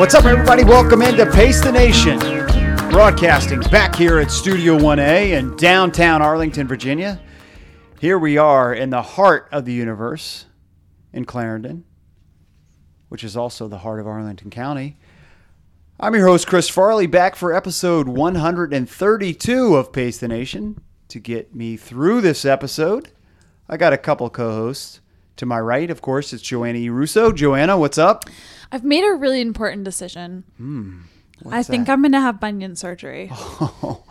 What's up, everybody? Welcome into Pace the Nation. Broadcasting back here at Studio 1A in downtown Arlington, Virginia. Here we are in the heart of the universe in Clarendon, which is also the heart of Arlington County. I'm your host, Chris Farley, back for episode 132 of Pace the Nation. To get me through this episode, I got a couple co hosts. To my right, of course, it's Joanna E. Russo. Joanna, what's up? I've made a really important decision. I think that? I'm going to have bunion surgery. Oh,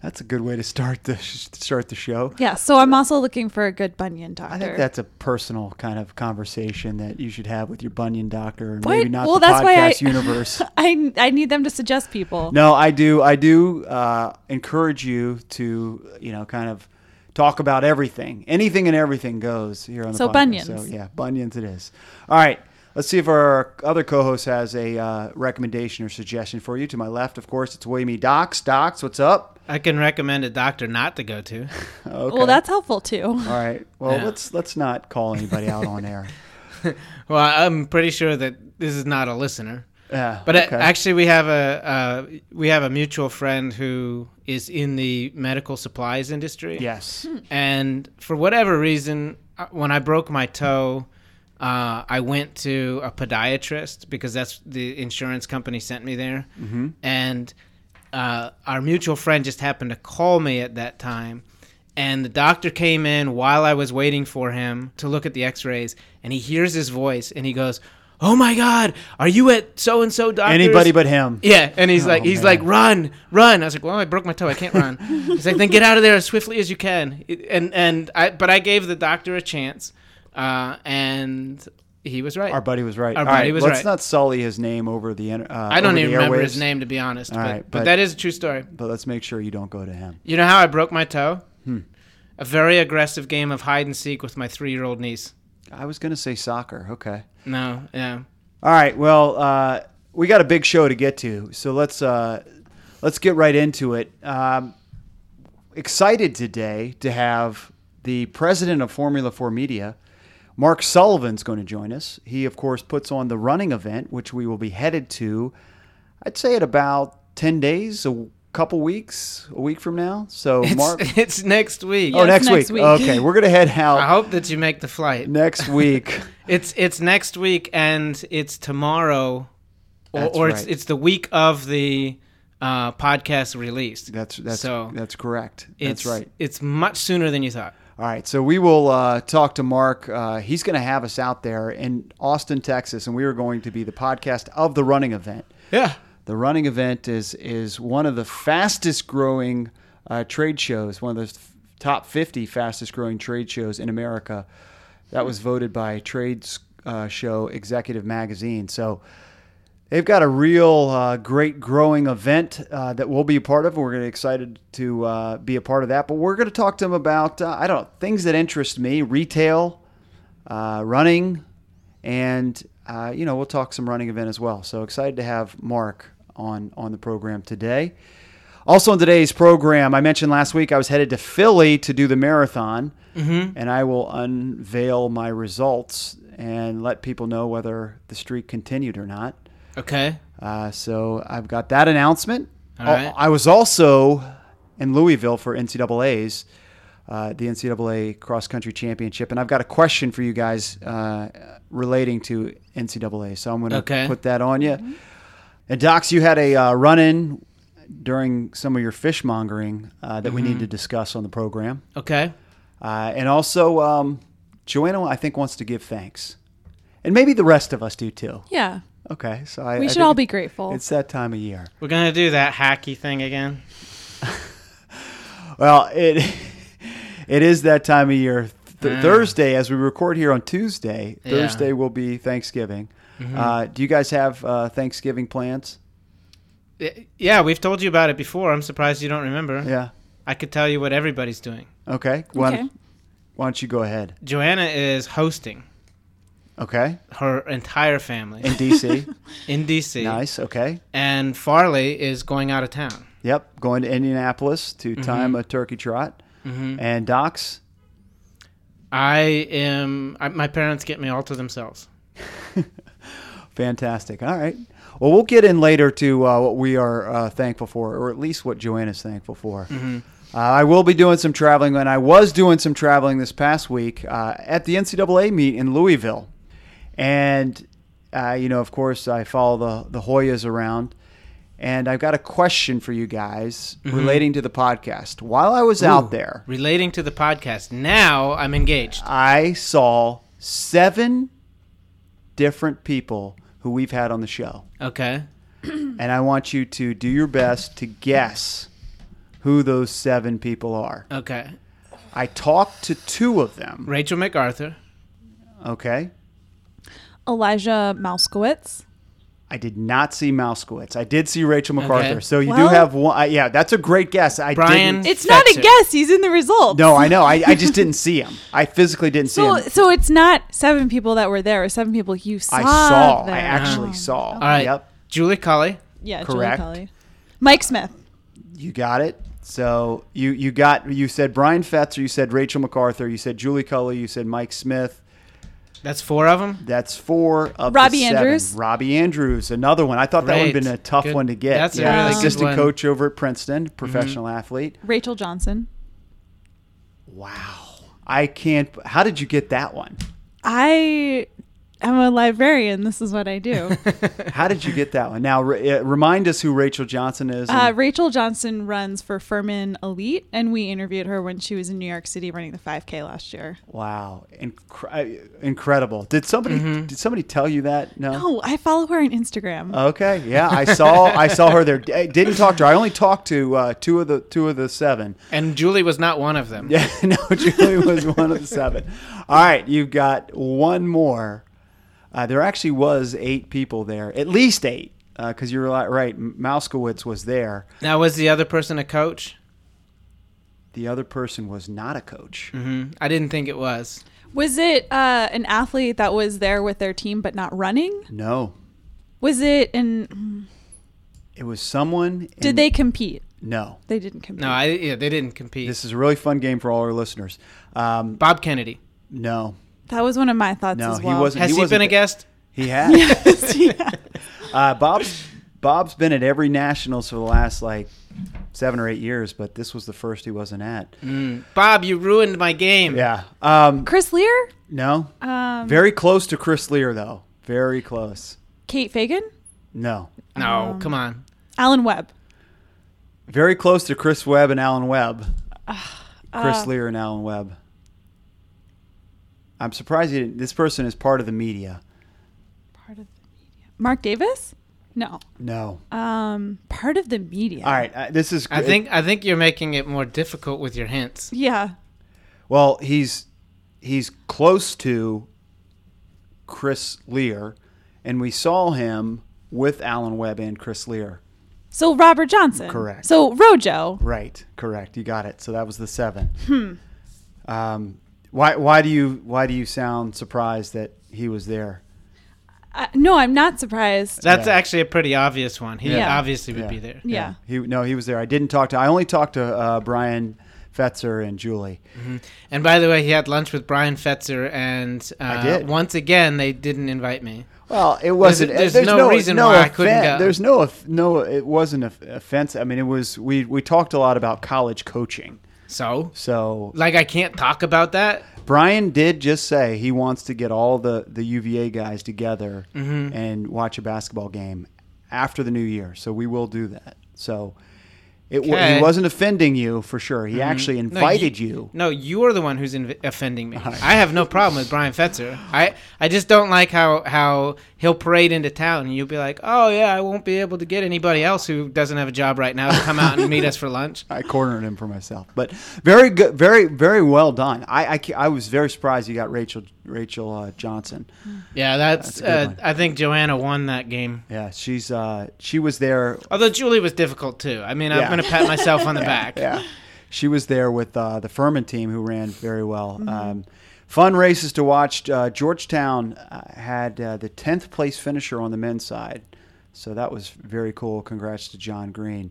that's a good way to start the start the show. Yeah, so I'm also looking for a good bunion doctor. I think that's a personal kind of conversation that you should have with your bunion doctor, and What? maybe not Well, the that's why I- podcast universe. I I need them to suggest people. No, I do. I do uh, encourage you to, you know, kind of talk about everything. Anything and everything goes here on the So podcast. bunions. So yeah, bunions it is. All right. Let's see if our other co-host has a uh, recommendation or suggestion for you. To my left, of course, it's William E. Docs. Docs, what's up? I can recommend a doctor not to go to. Okay. Well, that's helpful too. all right. Well, Yeah. let's let's not call anybody out on air. Well, I'm pretty sure that this is not a listener. Yeah. But uh, okay. actually, we have a uh, we have a mutual friend who is in the medical supplies industry. yes. And for whatever reason, uh, when I broke my toe, uh, I went to a podiatrist because that's the insurance company sent me there. Mm-hmm. And uh, our mutual friend just happened to call me at that time. And the doctor came in while I was waiting for him to look at the x rays. And he hears his voice and he goes, Oh my God, are you at so and so doctor? Anybody but him. Yeah, and he's like, Oh, he's man. like, run, run. I was like, well, I broke my toe, I can't run. he's like, then get out of there as swiftly as you can. And and I, but I gave the doctor a chance, uh, and he was right. Our buddy was right. Our All right, buddy was let's right. not sully his name over the. Uh, I don't even remember his name to be honest, All but, right, but but- that is a true story. But let's make sure you don't go to him. You know how I broke my toe? Hmm. A very aggressive game of hide and seek with my three-year-old niece. I was going to say soccer. Okay. No, yeah. All right. Well, uh, we got a big show to get to, so let's uh, let's get right into it. Um, excited today to have the president of Formula Four Media, Mark Sullivan's going to join us. He, of course, puts on the running event, which we will be headed to. I'd say at about ten days, a couple weeks, a week from now. So, It's, Mark. it's next week. Oh, Yeah, next, next week. week. Okay, we're gonna head out. I hope that you make the flight. next week. It's it's next week and it's tomorrow, or, or it's right. it's the week of the uh, podcast release. That's that's So, that's correct. It's, That's right. It's much sooner than you thought. All right, so we will uh, talk to Mark. Uh, he's going to have us out there in Austin, Texas, and we are going to be the podcast of the running event. Yeah. The running event is is one of the fastest growing uh, trade shows, one of the top 50 fastest growing trade shows in America. That was voted by Trades uh, Show Executive Magazine. So they've got a real uh, great growing event uh, that we'll be a part of. We're to excited to uh, be a part of that. But we're going to talk to them about uh, I don't know things that interest me: retail, uh, running, and you know we'll talk some running event as well. So excited to have Mark on on the program today. Also in today's program, I mentioned last week I was headed to Philly to do the marathon, and I will unveil my results and let people know whether the streak continued or not. Okay. Uh, so I've got that announcement. All right. I was also in Louisville for NCAA's, uh, the NCAA Cross Country Championship, and I've got a question for you guys uh, relating to NCAA. So I'm going to Okay. put that on you. And Docs, you had a uh, run-in during some of your fishmongering uh, that we Mm-hmm. need to discuss on the program, Okay. uh, and also um, Joanna, I think, wants to give thanks, and maybe the rest of us do too. Yeah. Okay, so I, We I should think all be grateful. It's that time of year. We're gonna do that hacky thing again. Well, it it is that time of year. Th- Mm. Thursday, as we record here on Tuesday, Yeah. Mm-hmm. Thursday will be Thanksgiving. Uh, do you guys have uh, Thanksgiving plans? Yeah, we've told you about it before. I'm surprised you don't remember. Yeah. I could tell you what everybody's doing. Okay. Why, Okay. why don't you go ahead? Joanna is hosting Okay. her entire family In DC. in DC. nice. Okay. And Farley is going out of town. Yep. Going to Indianapolis to Mm-hmm. time a turkey trot. And Docs. I am. I, my parents get me all to themselves. Fantastic. All right. Well, we'll get in later to uh, what we are uh, thankful for, or at least what Joanna's thankful for. Uh, I will be doing some traveling, and I was doing some traveling this past week uh, at the NCAA meet in Louisville. And, uh, you know, of course, I follow the, the Hoyas around. And I've got a question for you guys relating to the podcast. While I was out there, Relating to the podcast. Now I'm engaged. I saw seven different people who we've had on the show. Okay. And I want you to do your best to guess who those seven people are. Okay. I talked to two of them. Rachel MacArthur. Okay. Elijah Mauskowitz. I did not see Mouskowitz. I did see Rachel MacArthur. Okay. So you Well- do have one. Uh, yeah, that's a great guess. I Brian- didn't. It's not a Fetzer. guess. He's in the results. No, I know. I, I just didn't see him. I physically didn't see So, him. so it's not seven people that were there. It's seven people you saw. I saw. There. I actually Oh. saw. All right. Yep. Julie Culley. Yeah, Correct. Julie Kelly. Mike Smith. You got it. So you you got you said Brian Fetzer, you said Rachel MacArthur, you said Julie Culley, you said Mike Smith. That's four of them. That's four of Robbie the seven. Andrews? Robbie Andrews, another one. I thought that would have been a tough Good. one to get. That's a yeah, really good assistant one. Mm-hmm. coach over at Princeton, professional athlete. Rachel Johnson. Wow, I can't. How did you get that one? I am a librarian. This is what I do. How did you get that one? Now, re- uh, remind us who Rachel Johnson is. uh, Rachel Johnson runs for Furman Elite, and we interviewed her when she was in New York City running the 5K last year. wow, Incre- uh, incredible. Did somebody Mm-hmm. did somebody tell you that? No. Oh, I follow her on Instagram. Okay, yeah, I saw I saw her there. I didn't talk to her. I only talked to uh, two of the two of the seven. And Julie was not one of them. Yeah, no, Julie was one of the seven. All right, you've got one more. Uh, there actually was eight people there, at least eight, because you're li- right. Mouskowitz was there. Now, was the other person a coach? The other person was not a coach. hmm I didn't think it was. Was it uh, an athlete that was there with their team but not running? No, Was it an? it was someone. in- Did they compete? No. They didn't compete. No, I, yeah, they didn't compete. This is a really fun game for all our listeners. Um, Bob Kennedy. no, that was one of my thoughts No, as he well. wasn't- Has he, wasn't been a the- guest? he had. Yes, yeah. Uh, Bob's Bob's been at every nationals for the last like seven or eight years, but this was the first he wasn't at. Mm. Bob, you ruined my game. Yeah. Um, Chris Lear, no. um, Very close to Chris Lear though. Very close. Kate Fagan, No. No, Um, come on. Alan Webb. Very close to Chris Webb and Alan Webb. Chris uh, Lear and Alan Webb. I'm surprised you didn't, this person is part of the media. Part of the media. Mark Davis? No. No. Um, part of the media. All right. Uh, this is. I think I think you're making it more difficult with your hints. Yeah. Well, he's he's close to Chris Lear, and we saw him with Alan Webb and Chris Lear. So Robert Johnson. Correct. So Rojo. Right, correct. You got it. So that was the seven. Hmm. Um, why why do you why do you sound surprised that he was there? Uh, no, I'm not surprised. That's Yeah. actually a pretty obvious one. He Yeah. obviously would Yeah. be there. yeah. He no, he was there. I didn't talk to. I only talked to uh, Brian Fetzer and Julie. And by the way, he had lunch with Brian Fetzer, and uh, I did. once again, they didn't invite me. Well, it wasn't. there's no reason why I couldn't go. There's no no. It wasn't a offense. I mean, it was. We we talked a lot about college coaching. So, So like, I can't talk about that. Brian did just say he wants to get all the the UVA guys together Mm-hmm. and watch a basketball game after the new year. So we will do that. So it Okay. he wasn't offending you for sure. He actually No, invited you. No, you are the one who's inv- offending me. I have no problem with Brian Fetzer. I, I just don't like how, how he'll parade into town and you'll be like, oh, yeah, I won't be able to get anybody else who doesn't have a job right now to come out and meet us for lunch. I cornered him for myself, but very good, very very well done. I I, I was very surprised you got Rachel Rachel uh, Johnson. Yeah, that's, That's uh. I think Joanna won that game. Yeah, she's uh she was there. Although Julie was difficult too. I mean, I'm Yeah. going to pat myself on the back. Yeah, she was there with uh, the Furman team who ran very well. Mm-hmm. Um, fun races to watch. Uh, Georgetown uh, had uh, the tenth place finisher on the men's side, so that was very cool. Congrats to John Green.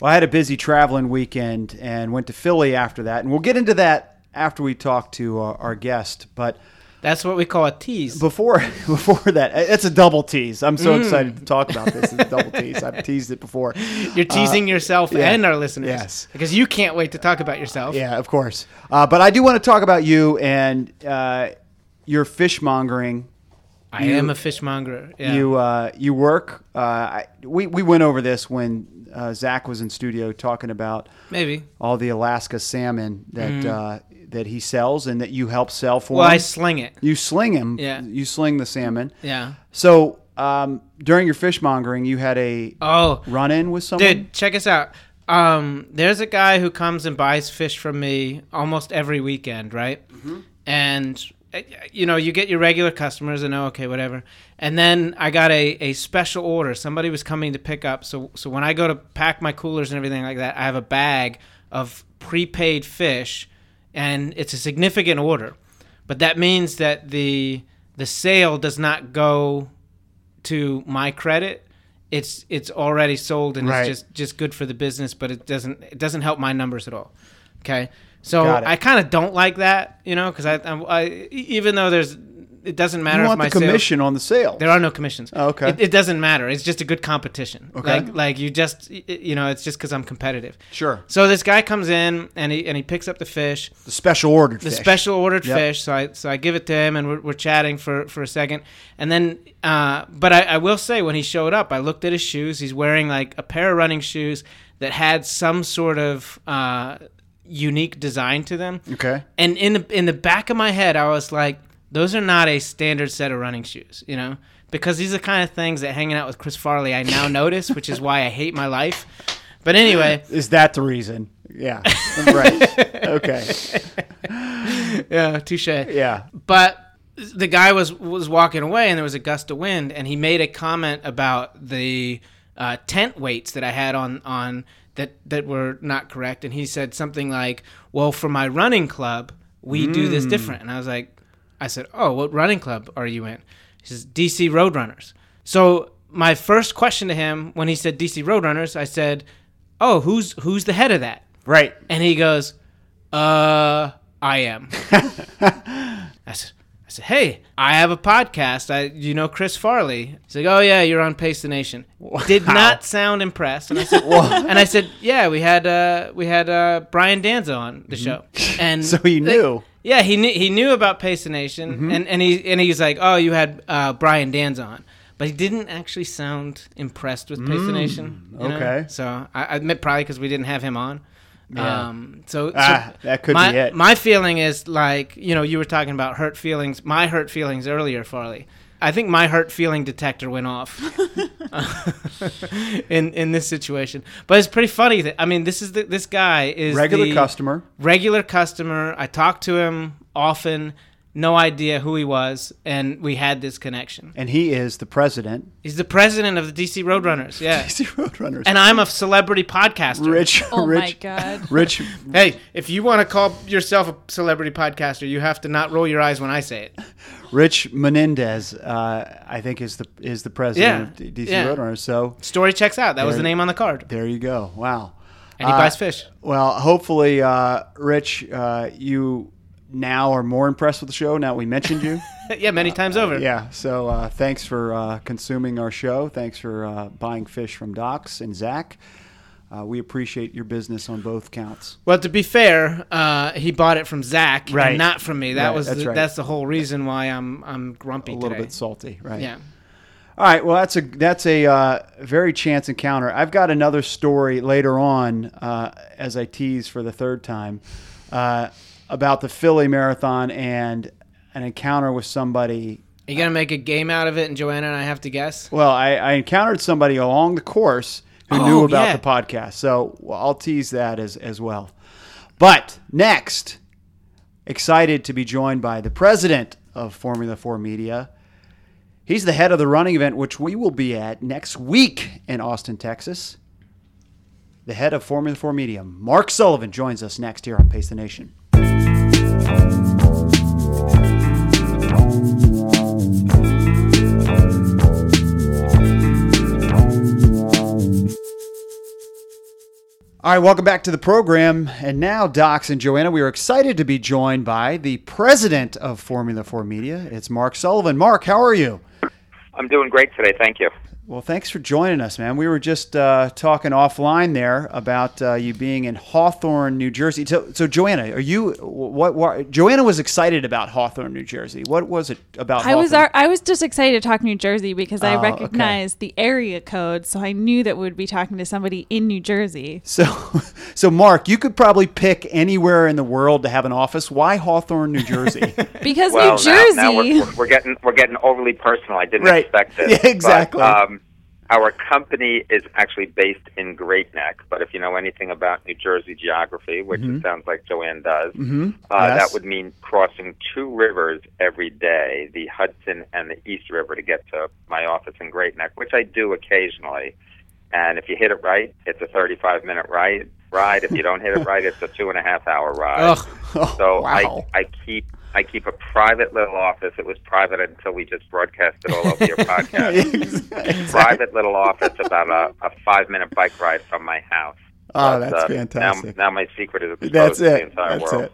Well, I had a busy traveling weekend and went to Philly after that, and we'll get into that after we talk to uh, our guest. But That's what we call a tease. Before before that, it's a double tease. I'm Mm. so excited to talk about this. It's a double tease. I've teased it before. You're teasing yourself uh, yeah. and our listeners. Yes. Because you can't wait to talk about yourself. Yeah, of course. Uh, but I do want to talk about you and uh, your fishmongering. I You- am a fishmonger. Yeah. You uh, you work. Uh, I, we we went over this when uh, Zach was in studio talking about Maybe. all the Alaska salmon that uh, that he sells and that you help sell for. Well, I sling it. you sling him. Yeah. You sling the salmon. Yeah. So um, during your fishmongering, you had a Oh, run in with someone. dude, check us out. Um, there's a guy who comes and buys fish from me almost every weekend, right? And uh, you know, you get your regular customers and oh, okay, whatever. And then I got a, a special order. Somebody was coming to pick up. So so when I go to pack my coolers and everything like that, I have a bag of prepaid fish, and it's a significant order. But that means that the the sale does not go to my credit. It's it's already sold and Right. it's just just good for the business, but it doesn't it doesn't help my numbers at all. Okay, so I kind of don't like that, you know, because I, I, I even though there's it doesn't matter you if my the sales- commission on the sale. there are no commissions. Oh, okay. It, it doesn't matter. It's just a good competition. Okay. Like like you just you know it's just because I'm competitive. Sure. So this guy comes in and he and he picks up the fish, The special ordered fish. the fish. special ordered Yep. fish. So I so I give it to him and we're, we're chatting for for a second, and then uh, but I, I will say when he showed up, I looked at his shoes. He's wearing like a pair of running shoes that had some sort of uh, unique design to them. Okay. And in the in the back of my head, I was like, those are not a standard set of running shoes, you know, because these are the kind of things that hanging out with Chris Farley I now notice, which is why I hate my life. But anyway, Is that the reason? Yeah. right. Okay. yeah, touche. Yeah. But the guy was was walking away, and there was a gust of wind, and he made a comment about the uh, tent weights that I had on on that that were not correct, and he said something like, "Well, for my running club, we do this different." And I was like, "I said, oh, what running club are you in?" He says, "DC Roadrunners." So my first question to him when he said DC Roadrunners, I said, "Oh, who's who's the head of that?" Right. And he goes, "Uh, I am." I said, "I said, hey, I have a podcast. I, you know, Chris Farley." He's like, "Oh yeah, you're on Pace the Nation." Did not sound impressed. And I said, and I said, "Yeah, we had uh, we had uh, Brian Danza on the show." And So he knew. Yeah, he knew he knew about Pace the Nation, and and he and he's like, "Oh, you had uh, Brian Danza on." But he didn't actually sound impressed with Pace the Nation. you know? okay. So I, I admit probably because we didn't have him on. Yeah. Um, so, so Ah, that could my, be it. My feeling is like you know you were talking about hurt feelings. My hurt feelings earlier, Farley. I think my heart feeling detector went off in in this situation. But it's pretty funny that I mean this is the, this guy is Regular customer. regular customer. I talk to him often. No idea who he was, and we had this connection. And he is the president. He's the president of the DC Roadrunners. Yeah, DC Roadrunners. and I'm a celebrity podcaster. Rich. Oh my god. Rich. Hey, if you want to call yourself a celebrity podcaster, you have to not roll your eyes when I say it. Rich Menendez. Uh, I think is the is the president Yeah. of DC Yeah. Roadrunners. So Story checks out. That was the name on the card. there you go. Wow. And he Uh, buys fish. Well, hopefully, uh, Rich, uh, you now are more impressed with the show. Now we mentioned you. yeah, many times over. yeah. So uh, thanks for uh, consuming our show. Thanks for uh, buying fish from Docs and Zach. Uh, we appreciate your business on both counts. Well, to be fair, uh, he bought it from Zach, Right. and not from me. That Right, was that's the, right. that's the whole reason why I'm I'm grumpy A little today. bit salty, right? Yeah. All right. Well, that's a that's a uh, very chance encounter. I've got another story later on, uh, as I tease for the third time, uh, about the Philly Marathon and an encounter with somebody. Are you gonna make a game out of it, and Joanna and I have to guess? Well, I, I encountered somebody along the course who Oh, knew about yeah. the podcast, so I'll tease that as as well. But next, excited to be joined by the president of Formula Four Media. He's the head of the running event, which we will be at next week in Austin, Texas. The head of Formula 4 Media, Mark Sullivan, joins us next here on Pace the Nation. All right, welcome back to the program. And now, Docs and Joanna, we are excited to be joined by the president of Formula 4 Media. It's Mark Sullivan. Mark, how are you? I'm doing great today. Thank you. Well, thanks for joining us, man. We were just uh, talking offline there about uh, you being in Hawthorne, New Jersey. So, so Joanna, are you what, what? Joanna was excited about Hawthorne, New Jersey. What was it about? I was I was just excited to talk New Jersey because I okay. recognized the area code, so I knew that we would be talking to somebody in New Jersey. So, so Mark, you could probably pick anywhere in the world to have an office. Why Hawthorne, New Jersey? Because well, New now- Jersey. now, we're, we're getting we're getting overly personal. I didn't Right. expect this. Yeah, exactly. But, um, our company is actually based in Great Neck, but if you know anything about New Jersey geography, which it sounds like Joanne does, Mhm. uh, Yes. that would mean crossing two rivers every day, the Hudson and the East River, to get to my office in Great Neck, which I do occasionally. And if you hit it right, it's a 35 minute ride. Ride. If you don't hit it right, it's a two and a half hour ride. Ugh. Oh, So wow. I, I keep I keep a private little office. It was private until we just broadcast it all over your podcast. Exactly. private little office about a, a five minute bike ride from my house. Oh, But, that's uh, fantastic. Now, now my secret is exposed That's to the entire That's world. it.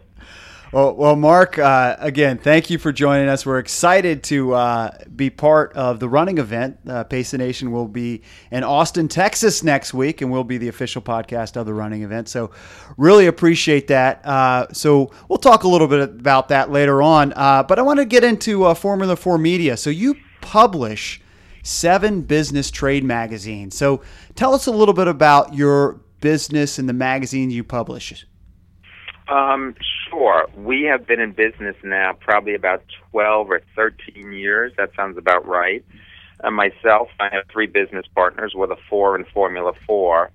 Well, well, Mark, uh, again, thank you for joining us. We're excited to uh, be part of the running event. Uh, Pace the Nation will be in Austin, Texas next week, and we'll be the official podcast of the running event. So, really appreciate that. Uh, so, we'll talk a little bit about that later on. Uh, but I want to get into uh, Formula 4 Media. So, you publish seven business trade magazines. So, tell us a little bit about your business and the magazines you publish. Um, sure. We have been in business now probably about 12 or 13 years. That sounds about right. And myself, I have three business partners with a four in Formula Four.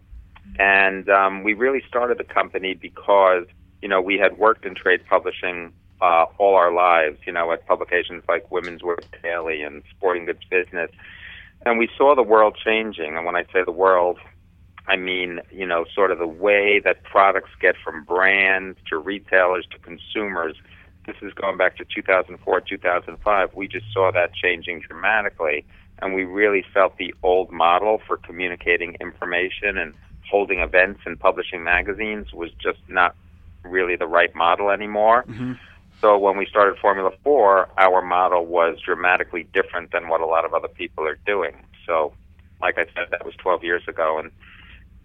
And um, we really started the company because, you know, we had worked in trade publishing uh, all our lives, you know, at publications like Women's Wear Daily and Sporting Goods Business. And we saw the world changing. And when I say the world, I mean, you know, sort of the way that products get from brands to retailers to consumers. This is going back to 2004, 2005. We just saw that changing dramatically. And we really felt the old model for communicating information and holding events and publishing magazines was just not really the right model anymore. Mm-hmm. So when we started Formula 4, our model was dramatically different than what a lot of other people are doing. So, like I said, that was 12 years ago, and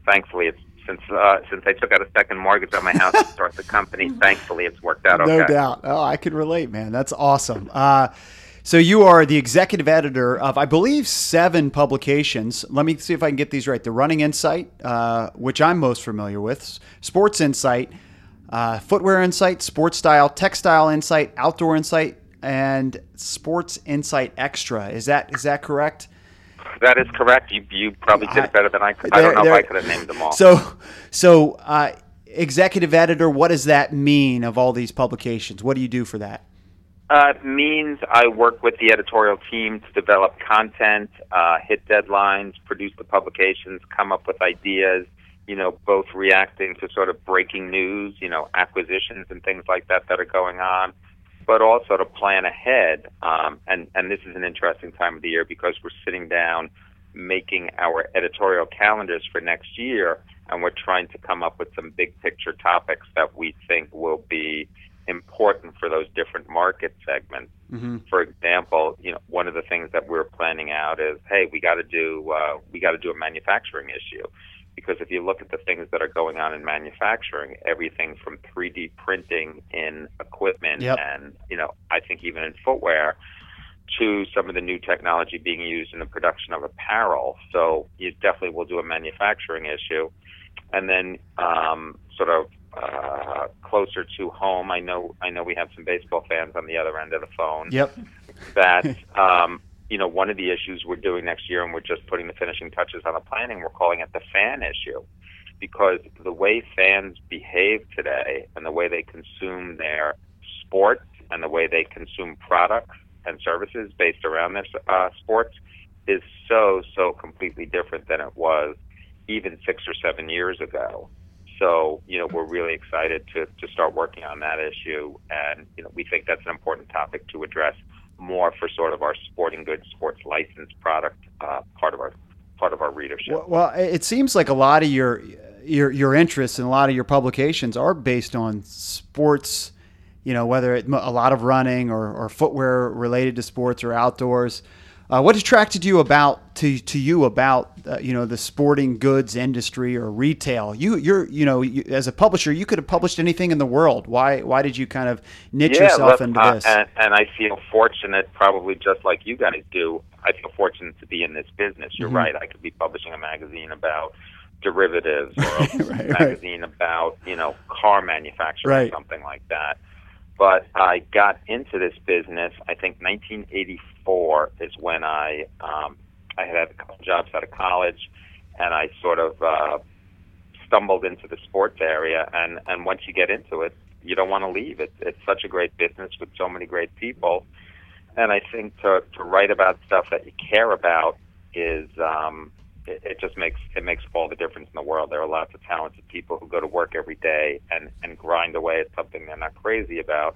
thankfully, it's since uh, since I took out a second mortgage on my house to start the company. Thankfully, it's worked out okay. No doubt. Oh, I can relate, man. That's awesome. Uh, so you are the executive editor of, I believe, seven publications. Let me see if I can get these right. The Running Insight, uh, which I'm most familiar with, Sports Insight, uh, Footwear Insight, Sports Style, Textile Insight, Outdoor Insight, and Sports Insight Extra. Is that is that correct? That is correct. You you probably did it better than I could. I don't know if I could have named them all. So, so uh, executive editor. What does that mean of all these publications? What do you do for that? Uh, it means I work with the editorial team to develop content, uh, hit deadlines, produce the publications, come up with ideas, you know, both reacting to sort of breaking news, you know, acquisitions and things like that that are going on, but also to plan ahead. Um, and, and this is an interesting time of the year because we're sitting down making our editorial calendars for next year, and we're trying to come up with some big picture topics that we think will be important for those different market segments. For example, you know, one of the things that we're planning out is, hey, we got to do uh, we got to do a manufacturing issue because if you look at the things that are going on in manufacturing, everything from 3D printing in equipment Yep. and you know, I think even in footwear to some of the new technology being used in the production of apparel. So you definitely will do a manufacturing issue, and then um, sort of uh, closer to home. I know I know we have some baseball fans on the other end of the phone Yep. that um, you know one of the issues we're doing next year, and we're just putting the finishing touches on the planning. We're calling it the fan issue because the way fans behave today and the way they consume their sports and the way they consume products and services based around their uh, sports is so so completely different than it was even six or seven years ago. So, you know, we're really excited to, to start working on that issue. And, you know, we think that's an important topic to address more for sort of our sporting goods, sports license product uh, part of our part of our readership. Well, well, it seems like a lot of your your your interests and a lot of your publications are based on sports. You know, whether it, a lot of running or, or footwear related to sports or outdoors. Uh, what attracted you about to to you about uh, you know the sporting goods industry or retail? You you're you know you, as a publisher, you could have published anything in the world. Why why did you kind of niche yeah, yourself into uh, this? And, and I feel fortunate, probably just like you guys do. I feel fortunate to be in this business. You're Mhm. right. I could be publishing a magazine about derivatives or a Right, right. magazine about you know car manufacturing Right. or something like that. But I got into this business. I think 1984 is when I um, I had had a couple jobs out of college, and I sort of uh, stumbled into the sports area. And and once you get into it, you don't want to leave. It's it's such a great business with so many great people. And I think to to write about stuff that you care about is um, it, it just makes it makes all the difference in the world. There are lots of talented people who go to work every day and and grind away at something they're not crazy about.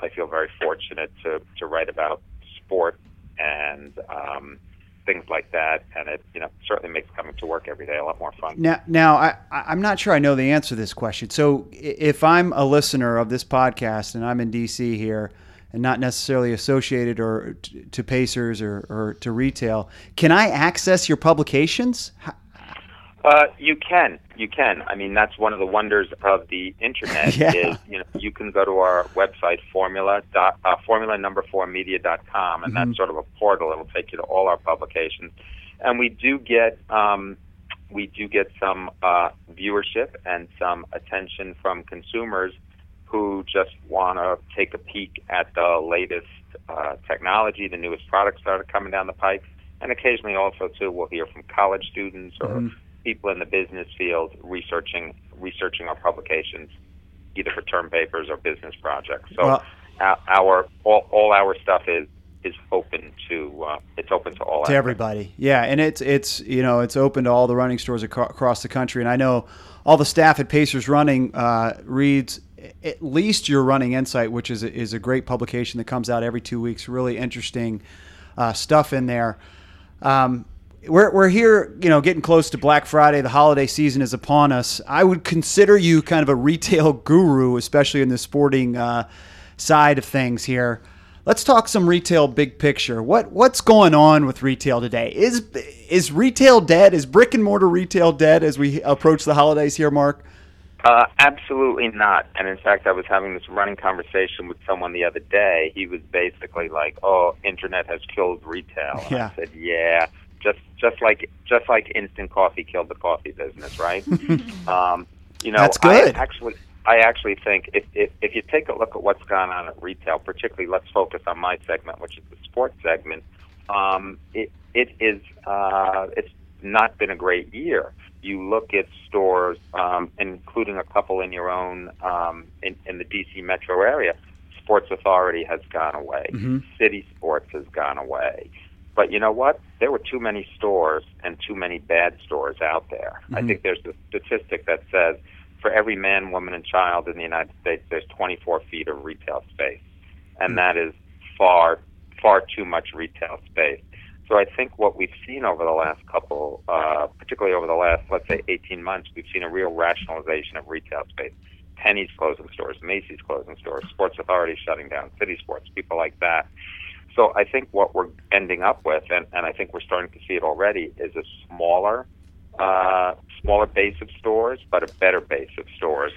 I feel very fortunate to to write about sport and um, things like that, and it you know certainly makes coming to work every day a lot more fun. Now, now I, I'm not sure I know the answer to this question. So, if I'm a listener of this podcast and I'm in DC here and not necessarily associated or t- to Pacers or, or to retail, can I access your publications? Uh, you can, you can. I mean, that's one of the wonders of the internet. Yeah. Is you know you can go to our website formula dot uh, formula number four media dot com, and Mhm. that's sort of a portal. It'll take you to all our publications, and we do get um, we do get some uh, viewership and some attention from consumers who just want to take a peek at the latest uh, technology, the newest products that are coming down the pike, and occasionally also too we'll hear from college students or Mhm. people in the business field researching researching our publications, either for term papers or business projects. So Well- our, our all, all our stuff is is open to uh, it's open to all to everybody. Yeah, and it's it's you know it's open to all the running stores across the country, and I know all the staff at Pacers Running uh, reads at least you're Running Insight, which is a, is a great publication that comes out every two weeks. Really interesting uh, stuff in there. Um, we're, we're here, you know, getting close to Black Friday. The holiday season is upon us. I would consider you kind of a retail guru, especially in the sporting uh, side of things here. Let's talk some retail big picture. What what's going on with retail today? Is is retail dead? Is brick and mortar retail dead as we approach the holidays here, Mark? Uh, absolutely not. And in fact, I was having this running conversation with someone the other day. He was basically like, "Oh, internet has killed retail." And Yeah. I said, "Yeah, just just like just like instant coffee killed the coffee business, right?" um, you know, That's good. I actually, I actually think if, if if you take a look at what's gone on at retail, particularly, let's focus on my segment, which is the sports segment. Um, it it is uh, it's not been a great year. You look at stores, um, including a couple in your own um, in, in the DC metro area. Sports Authority has gone away. Mhm. City Sports has gone away. But you know what? There were too many stores and too many bad stores out there. I Mhm. think there's a statistic that says for every man, woman, and child in the United States, there's 24 feet of retail space, and that is far, far too much retail space. So I think what we've seen over the last couple, uh, particularly over the last, let's say, 18 months, we've seen a real rationalization of retail space. Penny's closing stores, Macy's closing stores, Sports Authority shutting down, City Sports, people like that. So I think what we're ending up with, and, and I think we're starting to see it already, is a smaller, uh, smaller base of stores, but a better base of stores.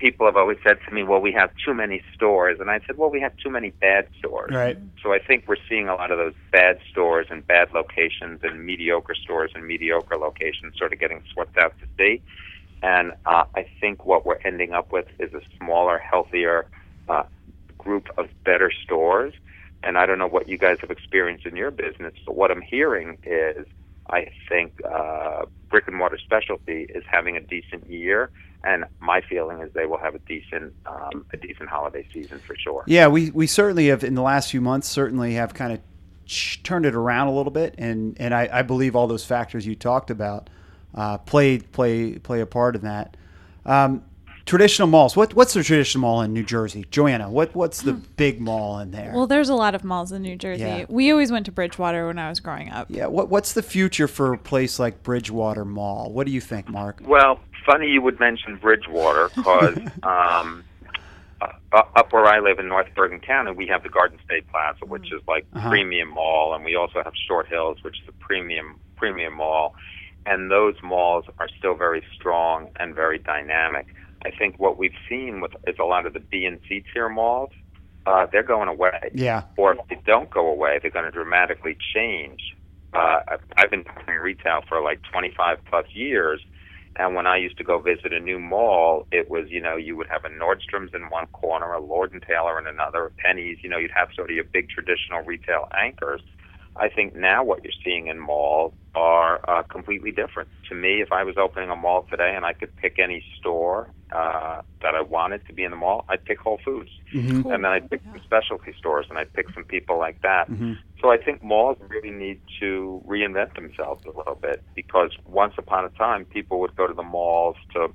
People have always said to me, "Well, we have too many stores," and I said, "Well, we have too many bad stores." Right. So I think we're seeing a lot of those bad stores and bad locations and mediocre stores and mediocre locations sort of getting swept out to sea. And uh, I think what we're ending up with is a smaller, healthier uh, group of better stores. And I don't know what you guys have experienced in your business, but what I'm hearing is I think uh, brick and mortar specialty is having a decent year, and my feeling is they will have a decent um, a decent holiday season for sure. Yeah, we, we certainly have in the last few months certainly have kind of turned it around a little bit, and and I, I believe all those factors you talked about uh, play play play a part in that. Um, traditional malls. What what's the traditional mall in New Jersey, Joanna? What what's the big mall in there? Well, there's a lot of malls in New Jersey. Yeah. We always went to Bridgewater when I was growing up. yeah, what what's the future for a place like Bridgewater Mall? What do you think, Mark? Well, funny you would mention Bridgewater because um, uh, up where I live in North Bergen County, we have the Garden State Plaza, which is like Uh-huh. premium mall, and we also have Short Hills, which is a premium premium mall. And those malls are still very strong and very dynamic. I think what we've seen with is a lot of the B and C tier malls. Uh, they're going away Yeah. or if they don't go away, they're going to dramatically change. Uh, I've, I've been doing retail for like 25 plus years, and when I used to go visit a new mall, it was you know you would have a Nordstrom's in one corner, a Lord and Taylor in another, a Penny's. You know you'd have sort of your big traditional retail anchors. I think now what you're seeing in malls are uh, completely different. To me, if I was opening a mall today and I could pick any store uh, that I wanted to be in the mall, I'd pick Whole Foods Mhm. Cool. and then I'd pick some specialty stores and I'd pick some people like that. Mhm. So I think malls really need to reinvent themselves a little bit because once upon a time people would go to the malls to,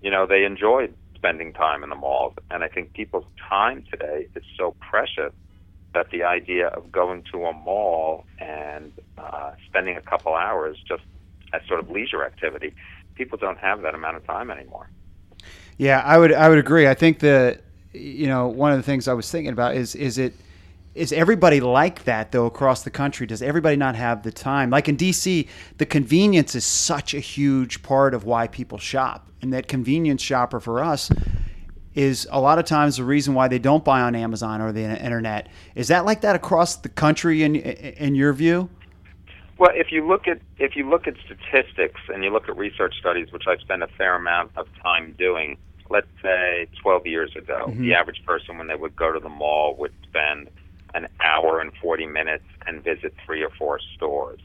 you know, they enjoyed spending time in the malls. And I think people's time today is so precious that the idea of going to a mall and uh, spending a couple hours just as sort of leisure activity, people don't have that amount of time anymore. Yeah, I would I would agree. I think the you know one of the things I was thinking about is is it is everybody like that though across the country? Does everybody not have the time? Like in DC, the convenience is such a huge part of why people shop, and that convenience shopper for us is a lot of times the reason why they don't buy on Amazon or the internet. Is that like that across the country in in your view? Well, if you look at if you look at statistics and you look at research studies, which I spent a fair amount of time doing, let's say 12 years ago, mm-hmm. the average person when they would go to the mall would spend an hour and 40 minutes and visit three or four stores.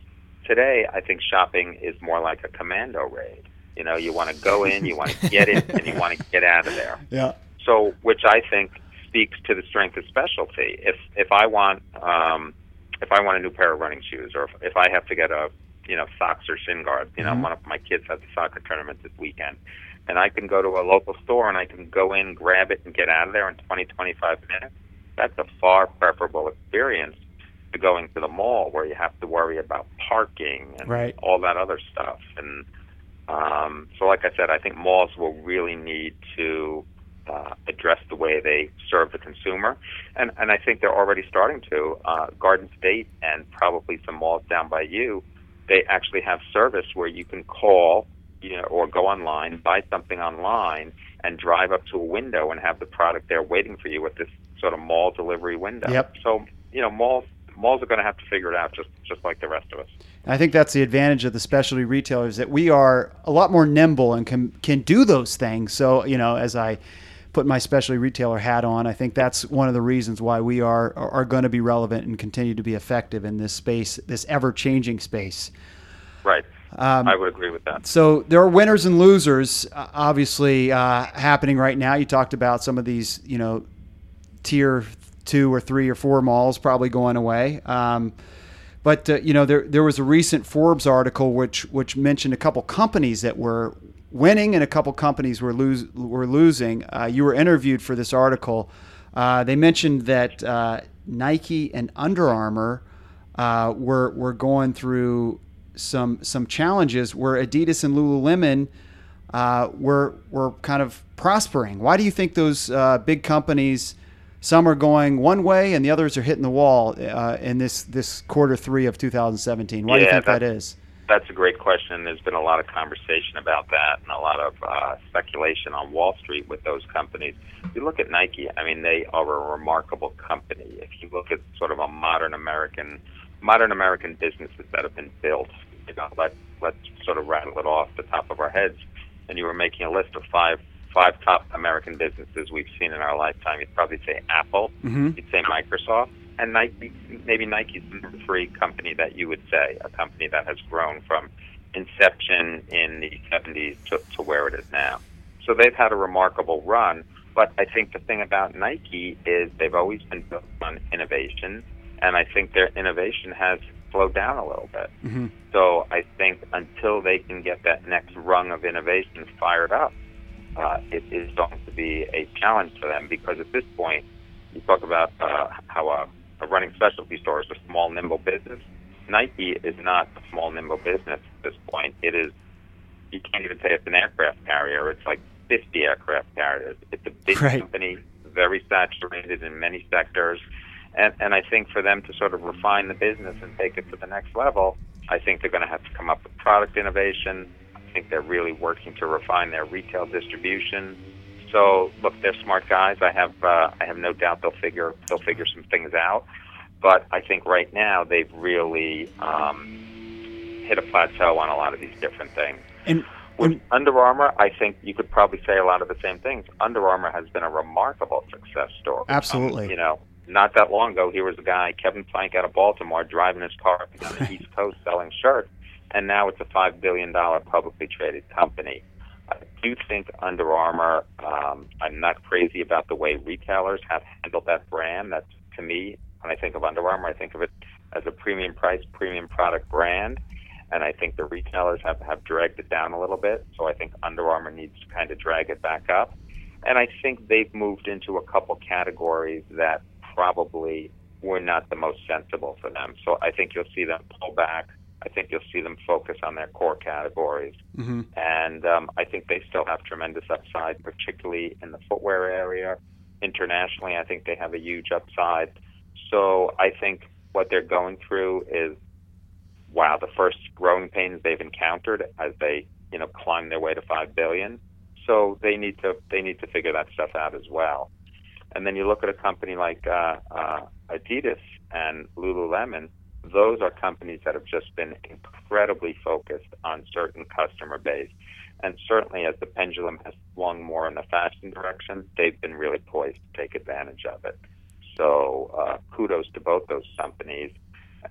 Today, I think shopping is more like a commando raid. You know, you want to go in, you want to get it, and you want to get out of there. Yeah. So, which I think speaks to the strength of specialty. If if I want um, if I want a new pair of running shoes, or if, if I have to get a you know socks or shin guards, you know, Mhm. one of my kids has a soccer tournament this weekend, and I can go to a local store and I can go in, grab it, and get out of there in 20 25 minutes. That's a far preferable experience to going to the mall where you have to worry about parking and Right. all that other stuff. And um, so, like I said, I think malls will really need to uh, address the way they serve the consumer, and and I think they're already starting to. Uh, Garden State and probably some malls down by you, they actually have service where you can call, you know, or go online, buy something online, and drive up to a window and have the product there waiting for you at this sort of mall delivery window. Yep. So you know, malls malls are going to have to figure it out just just like the rest of us. I think that's the advantage of the specialty retailers that we are a lot more nimble and can can do those things. So you know, as I put my specialty retailer hat on, I think that's one of the reasons why we are are, going to be relevant and continue to be effective in this space, this ever changing space. Right. Um, I would agree with that. so there are winners and losers, uh, obviously uh, happening right now. You talked about some of these, you know, tier two or three or four malls probably going away. Um, but uh, you know, there there was a recent Forbes article which which mentioned a couple companies that were winning and a couple companies were lose were losing. Uh, you were interviewed for this article. Uh, they mentioned that uh, Nike and Under Armour uh, were were going through some some challenges where Adidas and Lululemon uh, were were kind of prospering. Why do you think those big companies? Some are going one way, and the others are hitting the wall uh, in this this quarter three of 2017. Why do you think that that- is? That's a great question. There's been a lot of conversation about that and a lot of uh, speculation on Wall Street with those companies. If you look at Nike, I mean, they are a remarkable company. If you look at sort of a modern American, modern American businesses that have been built, you know, let let's sort of rattle it off the top of our heads. And you were making a list of five five top American businesses we've seen in our lifetime. You'd probably say Apple, Mhm. you'd say Microsoft, and Nike. Maybe Nike's the number three company that you would say a company that has grown from inception in the 70s to, to where it is now. So they've had a remarkable run. But I think the thing about Nike is they've always been built on innovation, and I think their innovation has slowed down a little bit. hmm So I think until they can get that next rung of innovation fired up, uh, it is going to be a challenge for them because at this point, you talk about uh, how a, a running specialty store is a small, nimble business. Nike is not a small, nimble business at this point. It is, you can't even say it's an aircraft carrier. It's like 50 aircraft carriers. It's a big Right. company, very saturated in many sectors. And, and I think for them to sort of refine the business and take it to the next level, I think they're going to have to come up with product innovation. I think they're really working to refine their retail distribution. So look, they're smart guys. I have uh, I have no doubt they'll figure they'll figure some things out. But I think right now they've really um, hit a plateau on a lot of these different things. And With and Under Armour, I think you could probably say a lot of the same things. Under Armour has been a remarkable success story. Absolutely. Um, you know, not that long ago, here was a guy, Kevin Plank out of Baltimore, driving his car up down the East Coast selling shirts, and now it's a $5 billion publicly traded company. I do think Under Armour, um, I'm not crazy about the way retailers have handled that brand. That's, to me, when I think of Under Armour, I think of it as a premium price, premium product brand and I think the retailers have, have dragged it down a little bit. So I think Under Armour needs to kind of drag it back up. And I think they've moved into a couple categories that probably were not the most sensible for them. So I think you'll see them pull back. I think you'll see them focus on their core categories. Mhm. And um, I think they still have tremendous upside, particularly in the footwear area. Internationally, I think they have a huge upside. So I think what they're going through is wow, the first growing pains they've encountered as they, you know, climb their way to five billion. So they need to they need to figure that stuff out as well. And then you look at a company like uh, uh, Adidas and Lululemon; those are companies that have just been incredibly focused on certain customer base. And certainly, as the pendulum has swung more in the fashion direction, they've been really poised to take advantage of it. So uh, kudos to both those companies.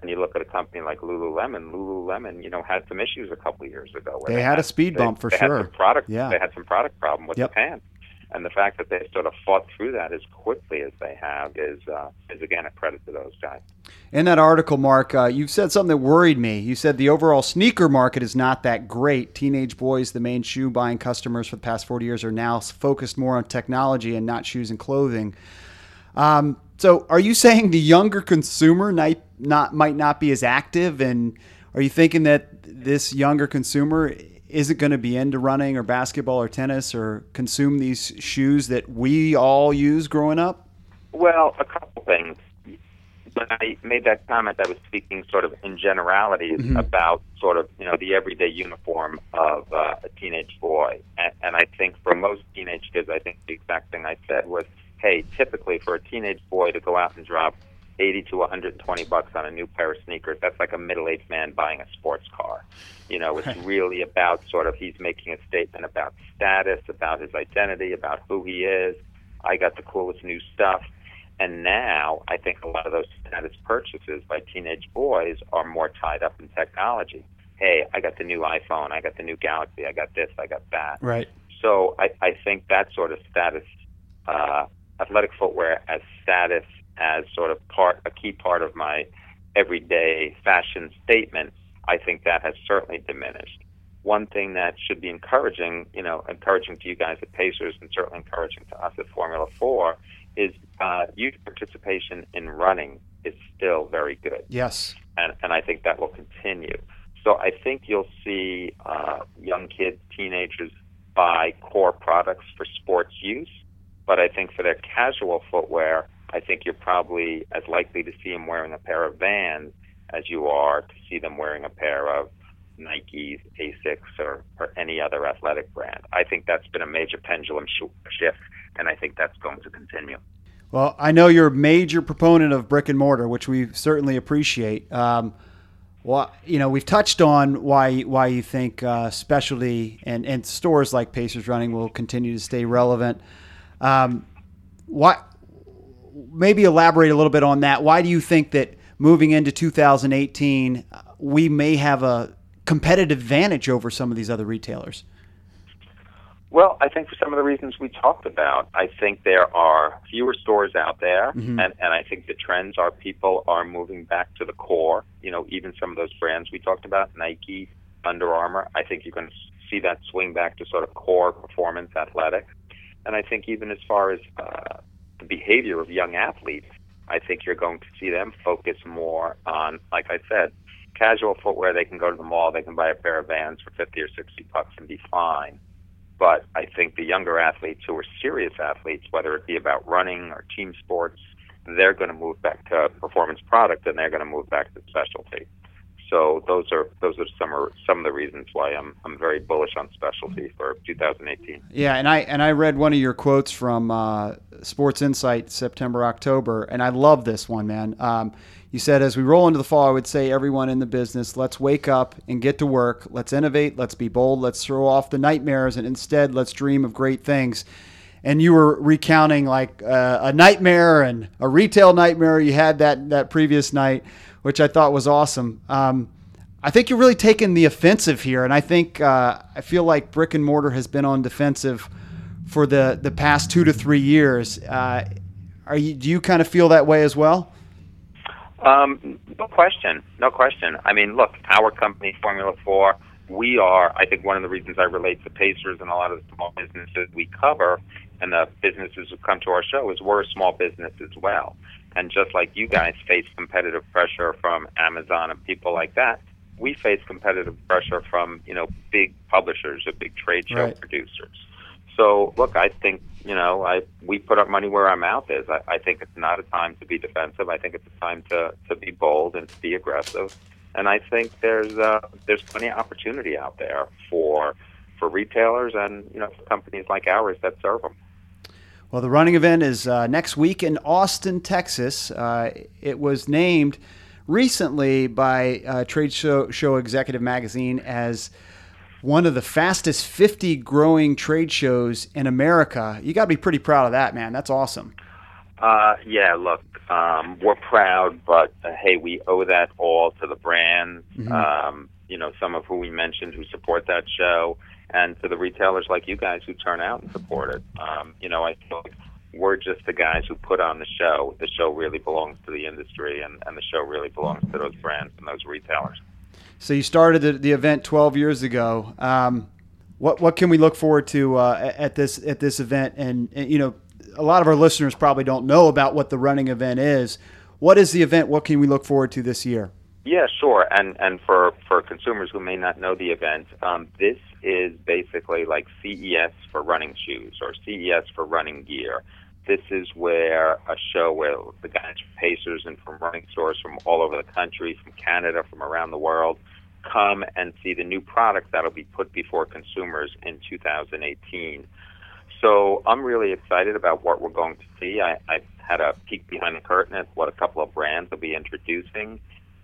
And you look at a company like Lululemon. Lululemon, you know, had some issues a couple of years ago. Where They had a speed they- bump for they sure. Had some product, Yeah. They had some product problem with Yep. the pants, and the fact that they sort of fought through that as quickly as they have is uh, is again a credit to those guys. In that article, Mark, uh, you've said something that worried me. You said the overall sneaker market is not that great. Teenage boys, the main shoe buying customers for the past 40 years, are now focused more on technology and not shoes and clothing. Um, so, are you saying the younger consumer might not might not be as active, and are you thinking that this younger consumer isn't going to be into running or basketball or tennis or consume these shoes that we all use growing up? Well, a couple things. When I made that comment, I was speaking sort of in generalities Mhm. about sort of you know the everyday uniform of uh, a teenage boy, and, and I think for most teenage kids, I think the exact thing I said was, hey, typically for a teenage boy to go out and drop eighty to one hundred and twenty bucks on a new pair of sneakers, that's like a middle-aged man buying a sports car. You know, it's really about sort of he's making a statement about status, about his identity, about who he is. I got the coolest new stuff. And now I think a lot of those status purchases by teenage boys are more tied up in technology. Hey, I got the new iPhone, I got the new Galaxy, I got this, I got that. Right. So I, I think that sort of status, uh, athletic footwear as status, as sort of part, a key part of my everyday fashion statement, I think that has certainly diminished. One thing that should be encouraging, you know, encouraging to you guys at Pacers and certainly encouraging to us at Formula Four is uh, youth participation in running is still very good Yes. and, and I think that will continue. So I think you'll see uh, young kids, teenagers buy core products for sports use, but I think for their casual footwear, I think you're probably as likely to see them wearing a pair of Vans as you are to see them wearing a pair of Nikes, Asics, or, or any other athletic brand. I think that's been a major pendulum sh- shift, and I think that's going to continue. Well, I know you're a major proponent of brick and mortar, which we certainly appreciate. Um, well, you know, we've touched on why why you think uh, specialty and, and stores like Pacers Running will continue to stay relevant. Um, why? Maybe elaborate a little bit on that. Why do you think that moving into 2018, uh, we may have a competitive advantage over some of these other retailers? Well, I think for some of the reasons we talked about, I think there are fewer stores out there, Mhm. and, and I think the trends are people are moving back to the core. You know, even some of those brands we talked about, Nike, Under Armour. I think you're going to see that swing back to sort of core performance athletics. And I think even as far as uh, the behavior of young athletes, I think you're going to see them focus more on, like I said, casual footwear. They can go to the mall, they can buy a pair of Vans for 50 or 60 bucks and be fine. But I think the younger athletes who are serious athletes, whether it be about running or team sports, they're going to move back to performance product and they're going to move back to specialty. So those are those are some are some of the reasons why I'm I'm very bullish on specialty for 2018. Yeah, and I and I read one of your quotes from uh, Sports Insight September October, and I love this one, man. Um, you said as we roll into the fall, I would say everyone in the business, let's wake up and get to work. Let's innovate. Let's be bold. Let's throw off the nightmares, and instead, let's dream of great things. And you were recounting like uh, a nightmare and a retail nightmare you had that that previous night which I thought was awesome. Um, I think you're really taking the offensive here, and I think uh, I feel like brick and mortar has been on defensive for the the past two to three years. Uh, are you? Do you kind of feel that way as well? Um, no question, no question. I mean, look, our company, Formula Four, we are. I think one of the reasons I relate to Pacers and a lot of the small businesses we cover, and the businesses who come to our show, is we're a small business as well. And just like you guys face competitive pressure from Amazon and people like that, we face competitive pressure from you know big publishers or big trade show right. producers. So look, I think you know I we put our money where our mouth is. I, I think it's not a time to be defensive. I think it's a time to to be bold and to be aggressive. And I think there's uh, there's plenty of opportunity out there for for retailers and you know companies like ours that serve them. Well, the running event is uh, next week in Austin, Texas. Uh, it was named recently by uh, Trade Show, Show Executive Magazine as one of the fastest 50 growing trade shows in America. You got to be pretty proud of that, man. That's awesome. Uh, yeah, look, um, we're proud, but uh, hey, we owe that all to the brands. Mm-hmm. Um, you know, some of who we mentioned who support that show and to the retailers like you guys who turn out and support it. Um, you know, I feel like we're just the guys who put on the show. The show really belongs to the industry, and, and the show really belongs to those brands and those retailers. So you started the, the event 12 years ago. Um, what what can we look forward to uh, at this at this event? And, and, you know, a lot of our listeners probably don't know about what the running event is. What is the event? What can we look forward to this year? Yeah, sure. And and for for consumers who may not know the event, um, this is basically like CES for running shoes or CES for running gear. This is where a show where the guys from Pacers and from running stores from all over the country, from Canada, from around the world, come and see the new product that'll be put before consumers in 2018. So I'm really excited about what we're going to see. I, I had a peek behind the curtain at what a couple of brands will be introducing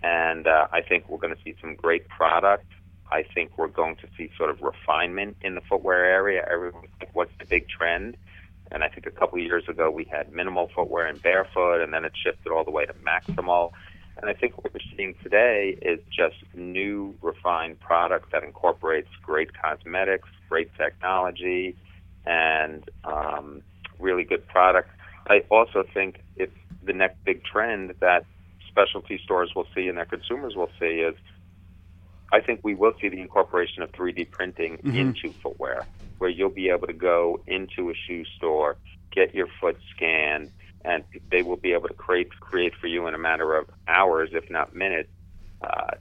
and uh, I think we're going to see some great product. I think we're going to see sort of refinement in the footwear area. What's the big trend? And I think a couple of years ago we had minimal footwear and barefoot, and then it shifted all the way to maximal. And I think what we're seeing today is just new, refined product that incorporates great cosmetics, great technology, and um, really good product. I also think it's the next big trend that specialty stores will see and their consumers will see is I think we will see the incorporation of 3D printing mm-hmm. into footwear, where you'll be able to go into a shoe store, get your foot scanned, and they will be able to create create for you in a matter of hours, if not minutes, uh,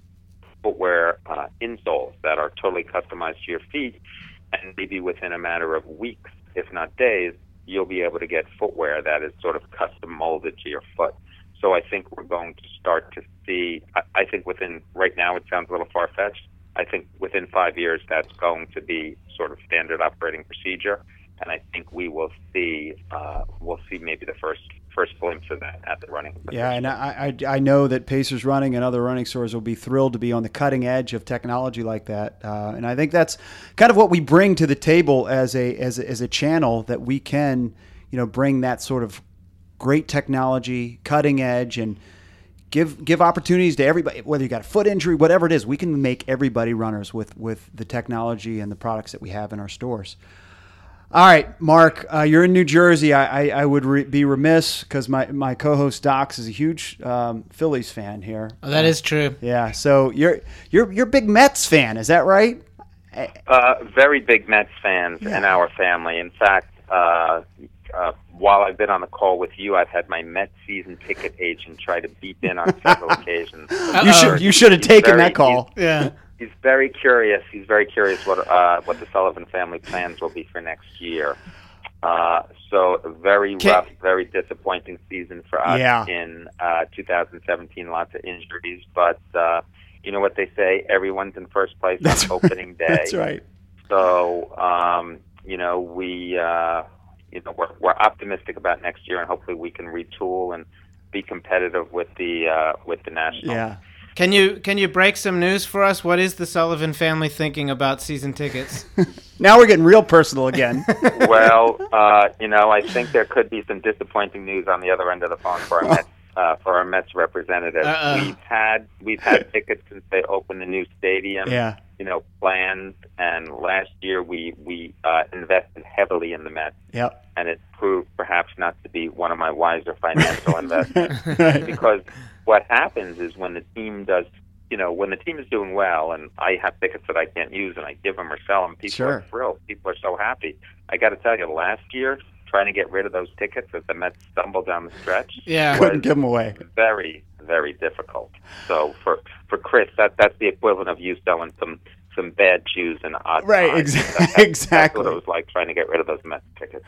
footwear uh, insoles that are totally customized to your feet, and maybe within a matter of weeks, if not days, you'll be able to get footwear that is sort of custom molded to your foot. So I think we're going to start to see. I, I think within right now it sounds a little far fetched. I think within five years that's going to be sort of standard operating procedure, and I think we will see uh, we'll see maybe the first first glimpse of that at the running. Yeah, and I, I, I know that Pacers Running and other running stores will be thrilled to be on the cutting edge of technology like that, uh, and I think that's kind of what we bring to the table as a as a, as a channel that we can you know bring that sort of great technology, cutting edge, and give give opportunities to everybody. Whether you got a foot injury, whatever it is, we can make everybody runners with with the technology and the products that we have in our stores. All right, Mark, uh, you're in New Jersey. I, I, I would re- be remiss because my, my co-host Docs is a huge um, Phillies fan here. Oh, that is true. Yeah, so you're you're you're a big Mets fan, is that right? Uh, very big Mets fans in our family. In fact, uh, uh, while I've been on the call with you, I've had my Mets season ticket agent try to beep in on several occasions. You should you should have taken very- that call. Yeah. He's very curious. He's very curious what uh, what the Sullivan family plans will be for next year. Uh, so very Can- rough, very disappointing season for us Yeah. in uh, 2017. Lots of injuries, but uh, you know what they say: everyone's in first place That's on opening day. That's right. So, um, you know, we, uh, you know, we're, we're optimistic about next year, and hopefully we can retool and be competitive with the uh, with the national. Yeah. Can you can you break some news for us? What is the Sullivan family thinking about season tickets? Now we're getting real personal again. well, uh, you know, I think there could be some disappointing news on the other end of the phone for our Mets, uh, for our Mets representative. Uh-oh. We've had we've had tickets since they opened the new stadium. yeah. You know, plans, and last year we we uh, invested heavily in the Mets, Yep. and it proved perhaps not to be one of my wiser financial investments. Because what happens is when the team does, you know, when the team is doing well, and I have tickets that I can't use, and I give them or sell them, people Sure. are thrilled. People are so happy. I got to tell you, last year trying to get rid of those tickets as the Mets stumbled down the stretch Yeah. Couldn't give them away. very, very difficult. So for for Chris, that that's the equivalent of you selling some some bad shoes and odd Right, ties. exa- That- that's- That's exactly. what it was like trying to get rid of those Mets tickets.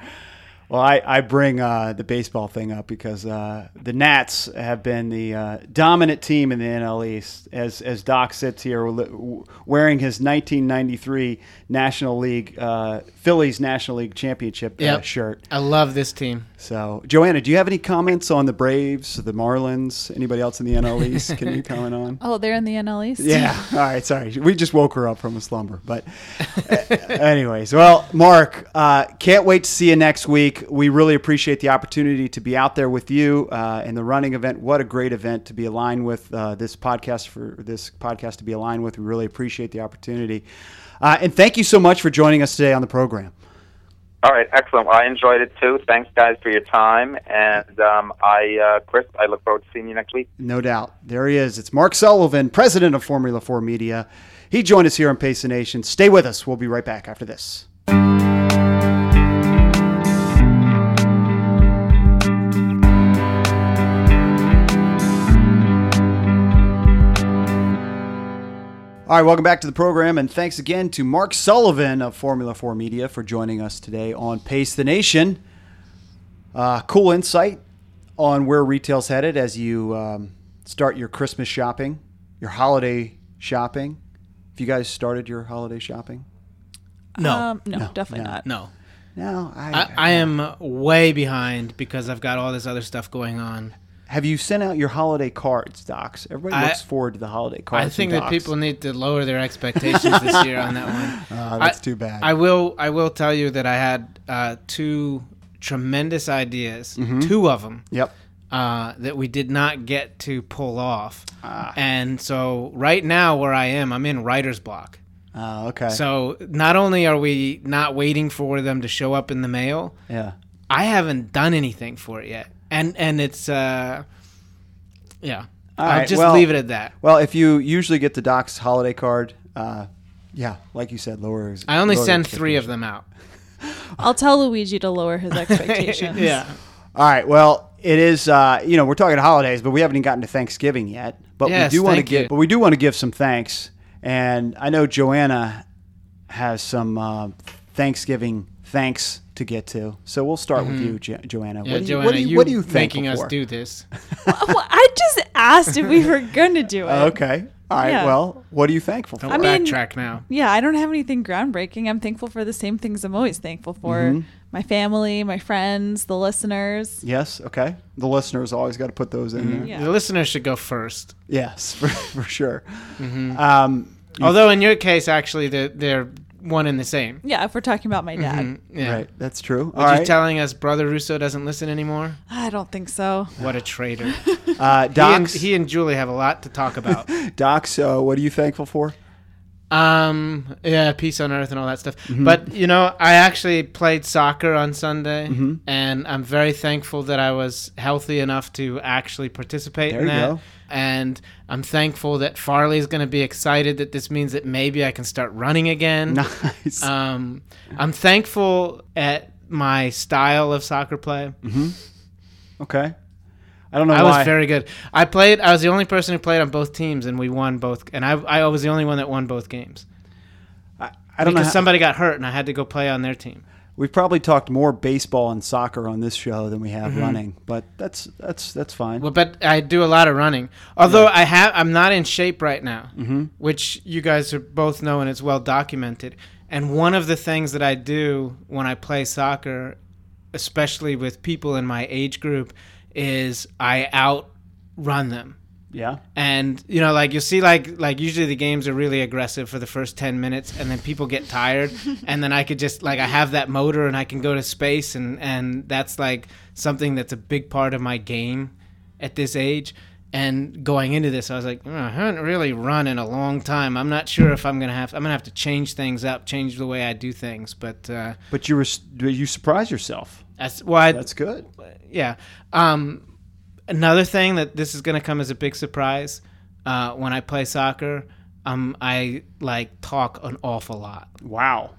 Well, I, I bring uh, the baseball thing up because uh, the Nats have been the uh, dominant team in the NL East. As as Doc sits here wearing his 1993 National League uh, Phillies National League Championship uh, Yep. shirt. I love this team. So, Joanna, do you have any comments on the Braves, the Marlins, anybody else in the NL East? Can you comment on? Oh, they're in the NL East. Yeah. All right. Sorry. We just woke her up from a slumber. But, anyways, well, Mark, uh, can't wait to see you next week. We really appreciate the opportunity to be out there with you uh, in the running event. What a great event to be aligned with uh, this podcast for this podcast to be aligned with. We really appreciate the opportunity. Uh, and thank you so much for joining us today on the program. All right, excellent. Well, I enjoyed it too. Thanks, guys, for your time. And um, I, uh, Chris, I look forward to seeing you next week. No doubt. There he is. It's Mark Sullivan, president of Formula 4 Media. He joined us here on Pace Nation. Stay with us. We'll be right back after this. All right, welcome back to the program, and thanks again to Mark Sullivan of Formula 4 Media for joining us today on Pace the Nation. Uh, cool insight on where retail's headed as you um, start your Christmas shopping, your holiday shopping. Have you guys started your holiday shopping? No. Um, no, No, definitely no. not. no. No, I, I, I am way behind because I've got all this other stuff going on. Have you sent out your holiday cards, Docs? Everybody I- looks forward to the holiday cards. I think that people need to lower their expectations this year on that one. Uh, that's I- too bad. I will. I will tell you that I had uh, two tremendous ideas, Mm-hmm. two of them, yep. uh, that we did not get to pull off. Ah. And so right now, where I am, I'm in writer's block. Uh, okay. So not only are we not waiting for them to show up in the mail, yeah. I haven't done anything for it yet, and and it's uh, yeah. All I'll right, just well- leave it at that. Well, if you usually get the Doc's holiday card, uh, yeah, like you said, lower. I only lower send three of them out. I'll tell Luigi to lower his expectations. yeah. All right. Well, it is. Uh, you know, we're talking holidays, but we haven't even gotten to Thanksgiving yet. But Yes, we do want to give. But we do want to give some thanks, and I know Joanna has some uh, Thanksgiving thanks to get to. So we'll start with you, jo- Joanna. Mm-hmm. Yeah, what, do you, Joanna, what, do you, you what do you making thankful us for? do this? well, I just asked if we were going to do it. Okay. All right. Yeah. Well, what are you thankful for? Don't I mean- backtrack now. Yeah, I don't have anything groundbreaking. I'm thankful for the same things I'm always thankful for Mm-hmm. my family, my friends, the listeners. yes. Okay. The listeners always got to put those in there. Yeah. The listeners should go first. Yes, for, for sure. Mm-hmm. Um, Although in your case, actually, they're, they're one and the same. Yeah, if we're talking about my dad. Mm, Yeah. Right. That's true. Were All you right. telling us Brother Russo doesn't listen anymore? I don't think so. What a traitor. uh, he, and, Docs. he and Julie have a lot to talk about. Docs. Uh, what are you thankful for? Um, yeah, peace on earth and all that stuff. Mm-hmm. But you know, I actually played soccer on Sunday, Mm-hmm. and I'm very thankful that I was healthy enough to actually participate There in you that. go. And I'm thankful that Farley is going to be excited that this means that maybe I can start running again. Nice. Um, I'm thankful at my style of soccer play. okay. I don't know I why. was very good. I played. I was the only person who played on both teams, and we won both. And I, I was the only one that won both games I, I don't know. because somebody got hurt, and I had to go play on their team. We've probably talked more baseball and soccer on this show than we have Mm-hmm. running, but that's that's that's fine. Well, but I do a lot of running. Although I have, I'm not in shape right now, which you guys are both know, and it's well documented. And one of the things that I do when I play soccer, especially with people in my age group, is I outrun them. Yeah. and you know like you see like like usually the games are really aggressive for the first 10 minutes and then people get tired and then i could just like i have that motor and i can go to space and and that's like something that's a big part of my game at this age and going into this i was like "Oh, i haven't really run in a long time i'm not sure if i'm gonna have i'm gonna have to change things up change the way i do things but uh But you were you surprised yourself. that's why That's good. yeah. Um, another thing that this is going to come as a big surprise uh, when I play soccer. Um, I like talk an awful lot. Wow.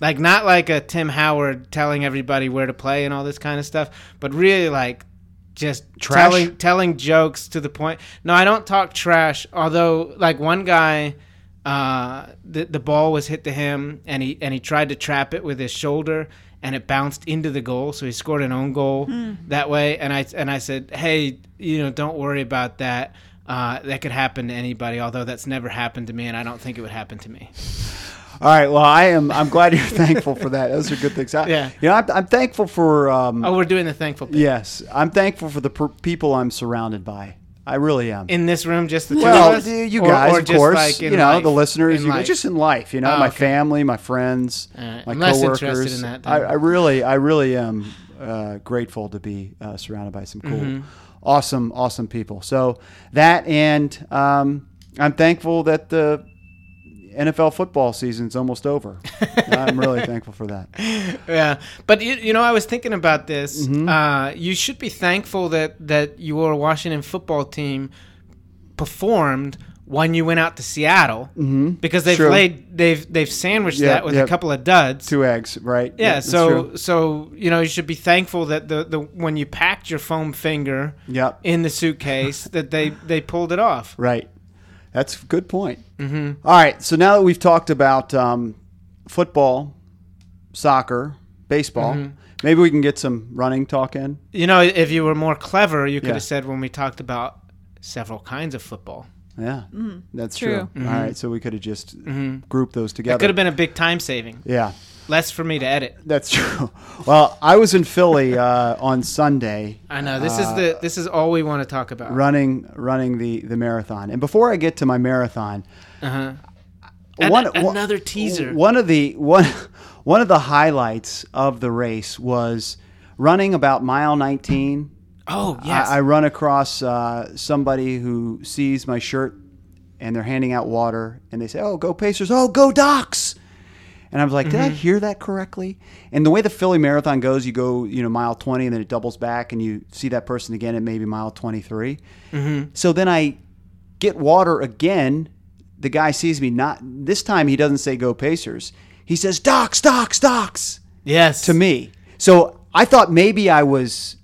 Like not like a Tim Howard telling everybody where to play and all this kind of stuff, but really like just Trash? telling telling jokes to the point. No, I don't talk trash. Although like one guy, uh, the the ball was hit to him and he and he tried to trap it with his shoulder and it bounced into the goal, so he scored an own goal that way. And I and I said, hey, you know, don't worry about that. Uh, that could happen to anybody, although that's never happened to me, and I don't think it would happen to me. All right. Well, I am. I'm glad you're thankful for that. Those are good things. I, Yeah. You know, I'm, I'm thankful for. Um, Oh, we're doing the thankful bit. Yes, I'm thankful for the per- people I'm surrounded by. I really am. in this room, just the two well, of us, you you Or- guys, or of course. like, you know, life? the listeners. You, just in life. You know, Oh, my okay. family, my friends, Alright, my I'm coworkers. that. I, I really, I really am uh, grateful to be uh, surrounded by some cool, Mm-hmm. awesome, awesome people. So that, and um, I'm thankful that the NFL football season's almost over. I'm really thankful for that. yeah, but you, you know, I was thinking about this. Mm-hmm. Uh, you should be thankful that that your Washington football team performed when you went out to Seattle because they've True. played they've they've sandwiched Yeah, that with yeah. a couple of duds. Two eggs, right? yeah, that's so so you know you should be thankful that the, the when you packed your foam finger Yep. in the suitcase that they they pulled it off. Right. That's a good point. Mm-hmm. right. So now that we've talked about um, football, soccer, baseball, Mm-hmm. maybe we can get some running talk in. You know, if you were more clever, you could Yeah. have said when we talked about several kinds of football. Yeah, that's True. true. All right. So we could have just grouped those together. That could have been a big time saving. yeah, Less for me to edit. that's true. Well, I was in Philly uh, on Sunday I know this is the this is all we want to talk about. running running the the marathon, and before I get to my marathon, Uh-huh. An- one, another teaser. One of the one one of the highlights of the race was running about mile 19. Oh yes. I, I run across uh, somebody who sees my shirt and they're handing out water and they say, "Oh, go Pacers! Oh, go Docs!" And I was like, "Did I mm-hmm. hear that correctly?" And the way the Philly Marathon goes, you go, you know, mile 20 and then it doubles back and you see that person again at maybe mile 23. Mm-hmm. So then I get water again. The guy sees me not this time. He doesn't say "Go Pacers." He says "Docs, Docs, Docs" yes. to me. So I thought maybe I was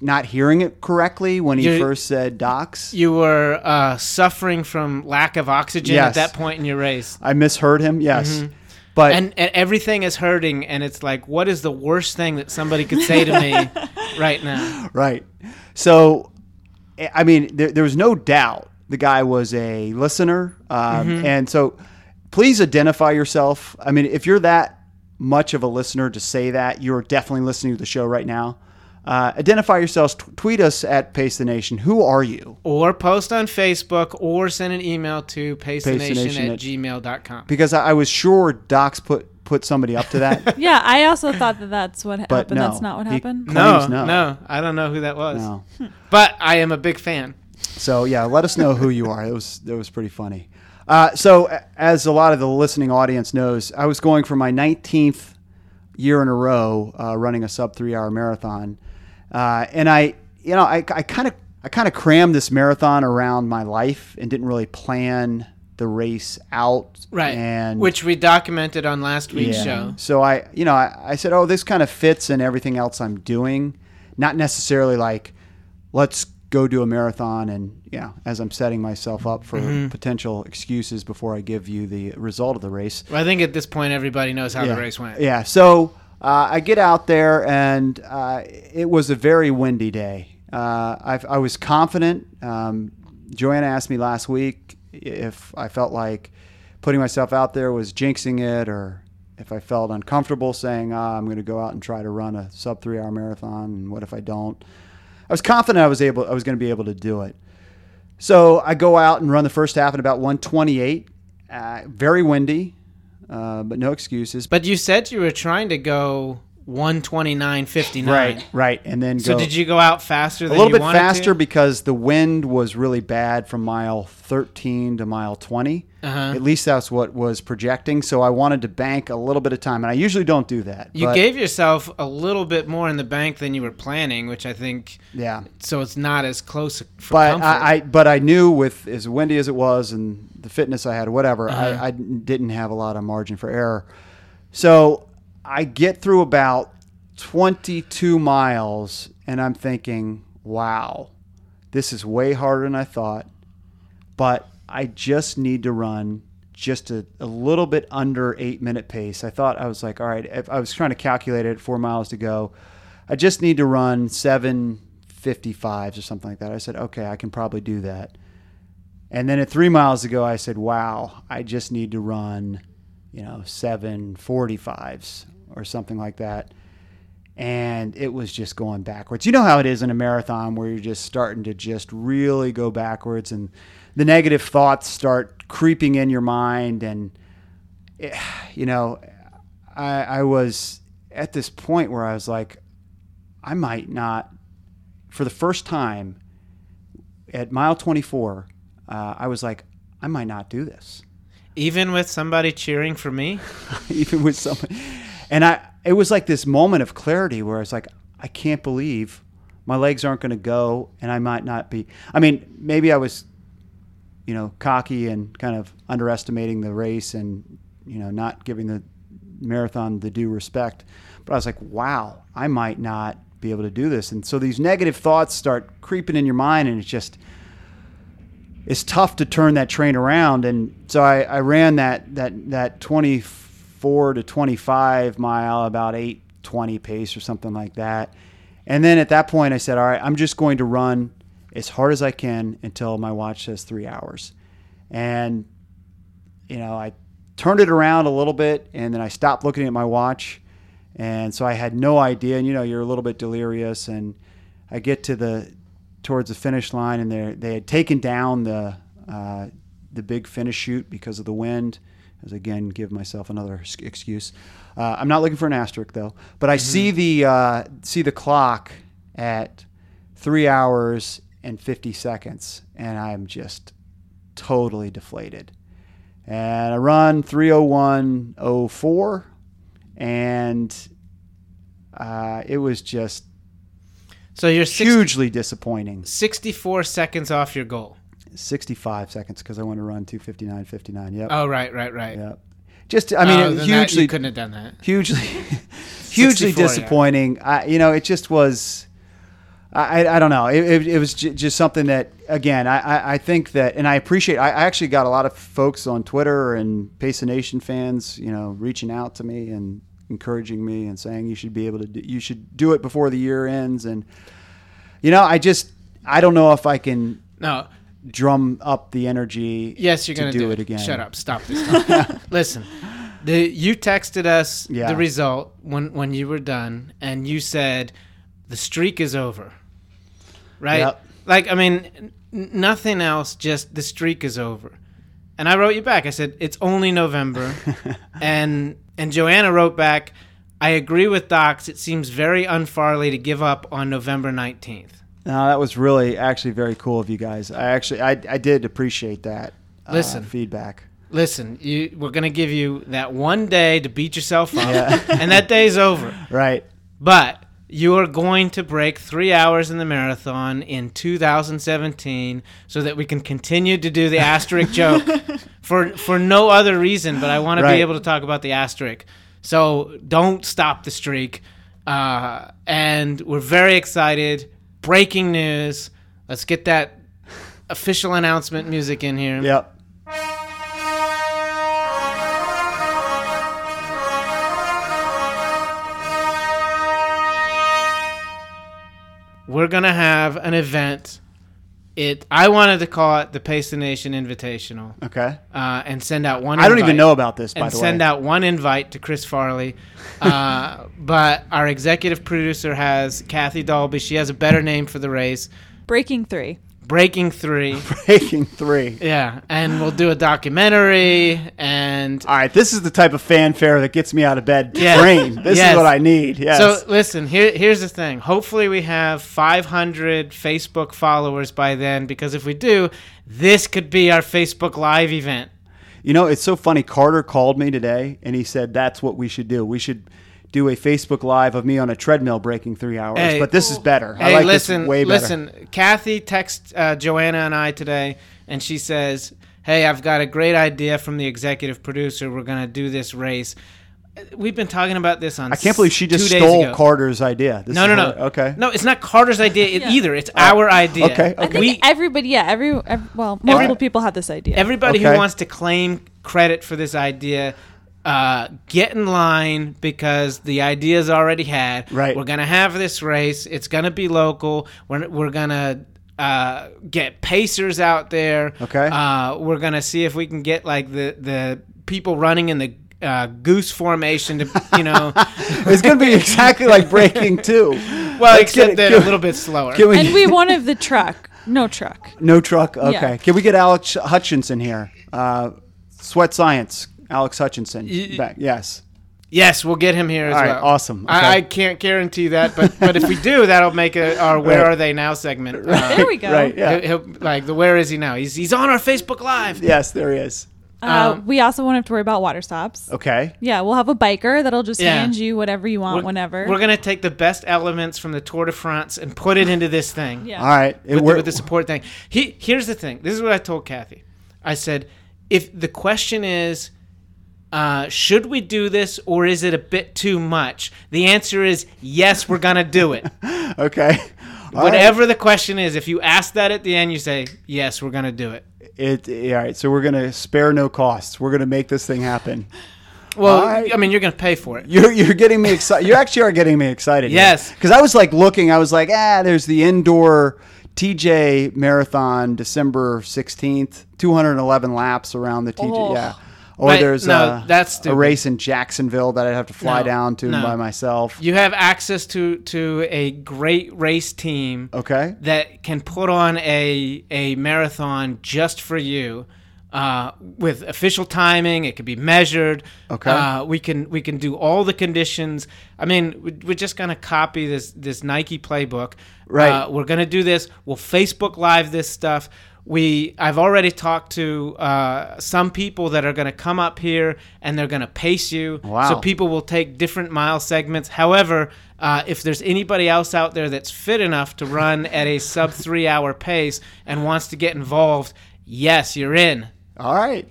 not hearing it correctly when he You're- first said "Docs." you were uh, suffering from lack of oxygen Yes. at that point in your race. I misheard him. Yes, mm-hmm. But And, and everything is hurting, and it's like, what is the worst thing that somebody could say to me right now? right. So, I- mean, there, there was no doubt the guy was a listener, um, Mm-hmm. and so please identify yourself. I mean, if you're that much of a listener to say that, you're definitely listening to the show right now. Uh, identify yourselves. T- tweet us at Pace the Nation. Who are you? Or post on Facebook, or send an email to pacenation Pacenation at at- gmail.com. Because I, I was sure Docs put put somebody up to that. Yeah, I also thought that that's what But happened. no, that's not what he- happened. No, no, no. I don't know who that was. no. But I am a big fan. So yeah, let us know who you are. It was it was pretty funny. Uh, so, as a lot of the listening audience knows, I was going for my 19th year in a row uh, running a sub three hour marathon, uh, and I, you know, I kind of I kind of crammed this marathon around my life and didn't really plan the race out. Right. And Which we documented on last week's yeah. show. So I, you know, I, I said, oh, this kind of fits in everything else I'm doing. Not necessarily like, let's go do a marathon and, you know, as I'm setting myself up for Mm-hmm. potential excuses before I give you the result of the race. Well, I think at this point everybody knows how yeah. the race went. Yeah. So uh, I get out there and uh, it was a very windy day. Uh, I, was confident. Um, Joanna asked me last week if I felt like putting myself out there was jinxing it or if I felt uncomfortable saying, ah, I'm going to go out and try to run a sub three hour marathon. And what if I don't? I was confident I was able, I was going to be able to do it. So I go out and run the first half at about 128. Uh, very windy, uh, but no excuses. But you said you were trying to go 129.59. Right, right, and then So go did you go out faster a than little you bit wanted faster To? because the wind was really bad from mile 13 to mile 20. Uh-huh. At least that's what was projecting. So I wanted to bank a little bit of time, and I usually don't do that. You but- gave yourself a little bit more in the bank than you were planning, which I think yeah. so it's not as close for But comfort. I, I, but I knew with as windy as it was and the fitness I had, whatever, Uh-huh. I, I didn't have a lot of margin for error. So I get through about 22 miles, and I'm thinking, wow, this is way harder than I thought. But I just need to run just a, a little bit under eight minute pace. I thought I was like, all right, if I was trying to calculate it, four miles to go. I just need to run seven fifty fives or something like that. I said, okay, I can probably do that. And then at three miles ago, I said, wow, I just need to run, you know, seven forty fives or something like that. And it was just going backwards. You know how it is in a marathon where you're just starting to just really go backwards and the negative thoughts start creeping in your mind. And, it, you know, I, I was at this point where I was like, I might not, for the first time at mile 24, uh, I was like, I might not do this. Even with somebody cheering for me, even with someone. And I, it was like this moment of clarity where I was like, I can't believe my legs aren't going to go, and I might not be. I mean, maybe I was, you know, cocky and kind of underestimating the race, and you know, not giving the marathon the due respect. But I was like, wow, I might not be able to do this, and so these negative thoughts start creeping in your mind, and it's just it's tough to turn that train around. And so I, I ran that that that 24 to 25 mile about 820 pace or something like that. And then at that point I said, all right, I'm just going to run as hard as I can until my watch says three hours. And you know, I turned it around a little bit and then I stopped looking at my watch. And so I had no idea. And you know, you're a little bit delirious. And I get to the towards the finish line, and they they had taken down the uh, the big finish chute because of the wind. As again, give myself another excuse. Uh, I'm not looking for an asterisk though, but I see the uh, see the clock at three hours and 50 seconds, and I'm just totally deflated. And I run 301.04, and uh, it was just so you're six, hugely disappointing. 64 seconds off your goal. 65 seconds because I want to run 259.59. Yep. Oh, right, right, right. Yep. Just, I mean, Oh, it then that- hugely, you couldn't have done that. hugely, hugely 64, yeah. disappointing. I, you know, it just was. I, I, don't know. It, it, it was j- just something that, again, I, I, I think that, and I appreciate. I, I actually got a lot of folks on Twitter and Pace Nation fans, you know, reaching out to me and encouraging me and saying you should be able to, do, you should do it before the year ends. And you know, I just, I don't know if I can No. drum up the energy. Yes, you're to going to do, it again. Shut up. Stop this. Listen. The, you texted us Yeah. the result when, when you were done, and you said the streak is over. Right? Yep. Like, I mean, nothing else, just the streak is over. And I wrote you back. I said, it's only November. and and Joanna wrote back, I agree with Docs. It seems very unfarley to give up on November 19th. No, that was really actually very cool of you guys. I actually, I, I did appreciate that. uh, Listen. feedback. Listen, you, we're gonna give you that one day to beat yourself up, Yeah. and that day's over. Right. But you are going to break three hours in the marathon in 2017 so that we can continue to do the asterisk joke for for no other reason. But I want to Right. be able to talk about the asterisk. So don't stop the streak. Uh, and we're very excited. Breaking news. Let's get that official announcement music in here. Yep. We're gonna have an event. It. I wanted to call it the Pace the Nation Invitational, Okay. uh, and send out one. I don't even know about this, by and the send way. out one invite to Chris Farley. Uh, but our executive producer has Kathy Dolby. She has a better name for the race. Breaking three. Breaking three. Breaking three. Yeah, and we'll do a documentary and All right, this is the type of fanfare that gets me out of bed. Yeah. Brain. This Yes. is what I need. Yes. So listen, here here's the thing. Hopefully we have 500 Facebook followers by then because if we do, this could be our Facebook live event. you know, it's so funny. Carter called me today and he said that's what we should do. We should do a Facebook Live of me on a treadmill breaking three hours. Hey. but this is better. I like listen, this way better. listen. Kathy texts uh, Joanna and I today, and she says, "Hey, I've got a great idea from the executive producer. We're gonna do this race. We've been talking about this on. I can't believe she just stole ago. Carter's idea. This No, no, no. her- Okay. No, it's not Carter's idea Yeah. either. It's our idea. okay, I think We, everybody, yeah, every, ev well, multiple Every- people have this idea. everybody Okay. who wants to claim credit for this idea, uh, get in line because the idea's already had. Right. We're gonna have this race. It's gonna be local. We're we're gonna. Uh, get pacers out there. Okay. Uh, we're gonna see if we can get like the the people running in the uh, goose formation to you know. It's going to be exactly like breaking two. well, Let's except get- that a little bit slower. Can we, and we wanted the truck. No truck. no truck. Okay. Yeah. Can we get Alex Hutchinson here? Uh, Sweat Science. Alex Hutchinson. Y- back. Yes. Yes, we'll get him here as All right, well. awesome. Okay. I, I can't guarantee that, but but if we do, that'll make a, our "Where Right. Are They Now" segment. Uh, There we go. Right. Yeah. he'll, he'll- like the "Where is he now?" He's he's on our Facebook Live. Yes, there he is. Uh, Um, we also won't have to worry about water stops. Okay. Yeah, we'll have a biker that'll just Yeah. hand you whatever you want We're- whenever. We're gonna take the best elements from the Tour de France and put it into this thing. Yeah. All right. It with, the, with the support thing. He, here's the thing. This is what I told Kathy. I said, if the question is, uh, should we do this or is it a bit too much? The answer is yes, we're gonna do it. okay. All right. Whatever the question is, if you ask that at the end, you say yes, we're gonna do it. It, all right. So we're going to spare no costs. We're going to make this thing happen. Well, right. I mean, you're gonna pay for it. You're, you're getting me excited. You actually are getting me excited. Yes. Because I was like looking, I was like, ah, there's the indoor TJ marathon December 16th, 211 laps around the TJ. Oh. Yeah. Or Right, there's no, a, that's a race in Jacksonville that I'd have to fly No, down to no. by myself. You have access to to a great race team Okay. that can put on a a marathon just for you. Uh, with official timing, it could be measured. Okay. Uh, we can we can do all the conditions. I mean, we- we're just gonna copy this this Nike playbook. Right. Uh, we're gonna do this. We'll Facebook Live this stuff. We I've already talked to uh, some people that are gonna come up here and they're gonna pace you. Wow. So people will take different mile segments. However, uh, if there's anybody else out there that's fit enough to run at a sub three hour pace and wants to get involved, yes, you're in. All right.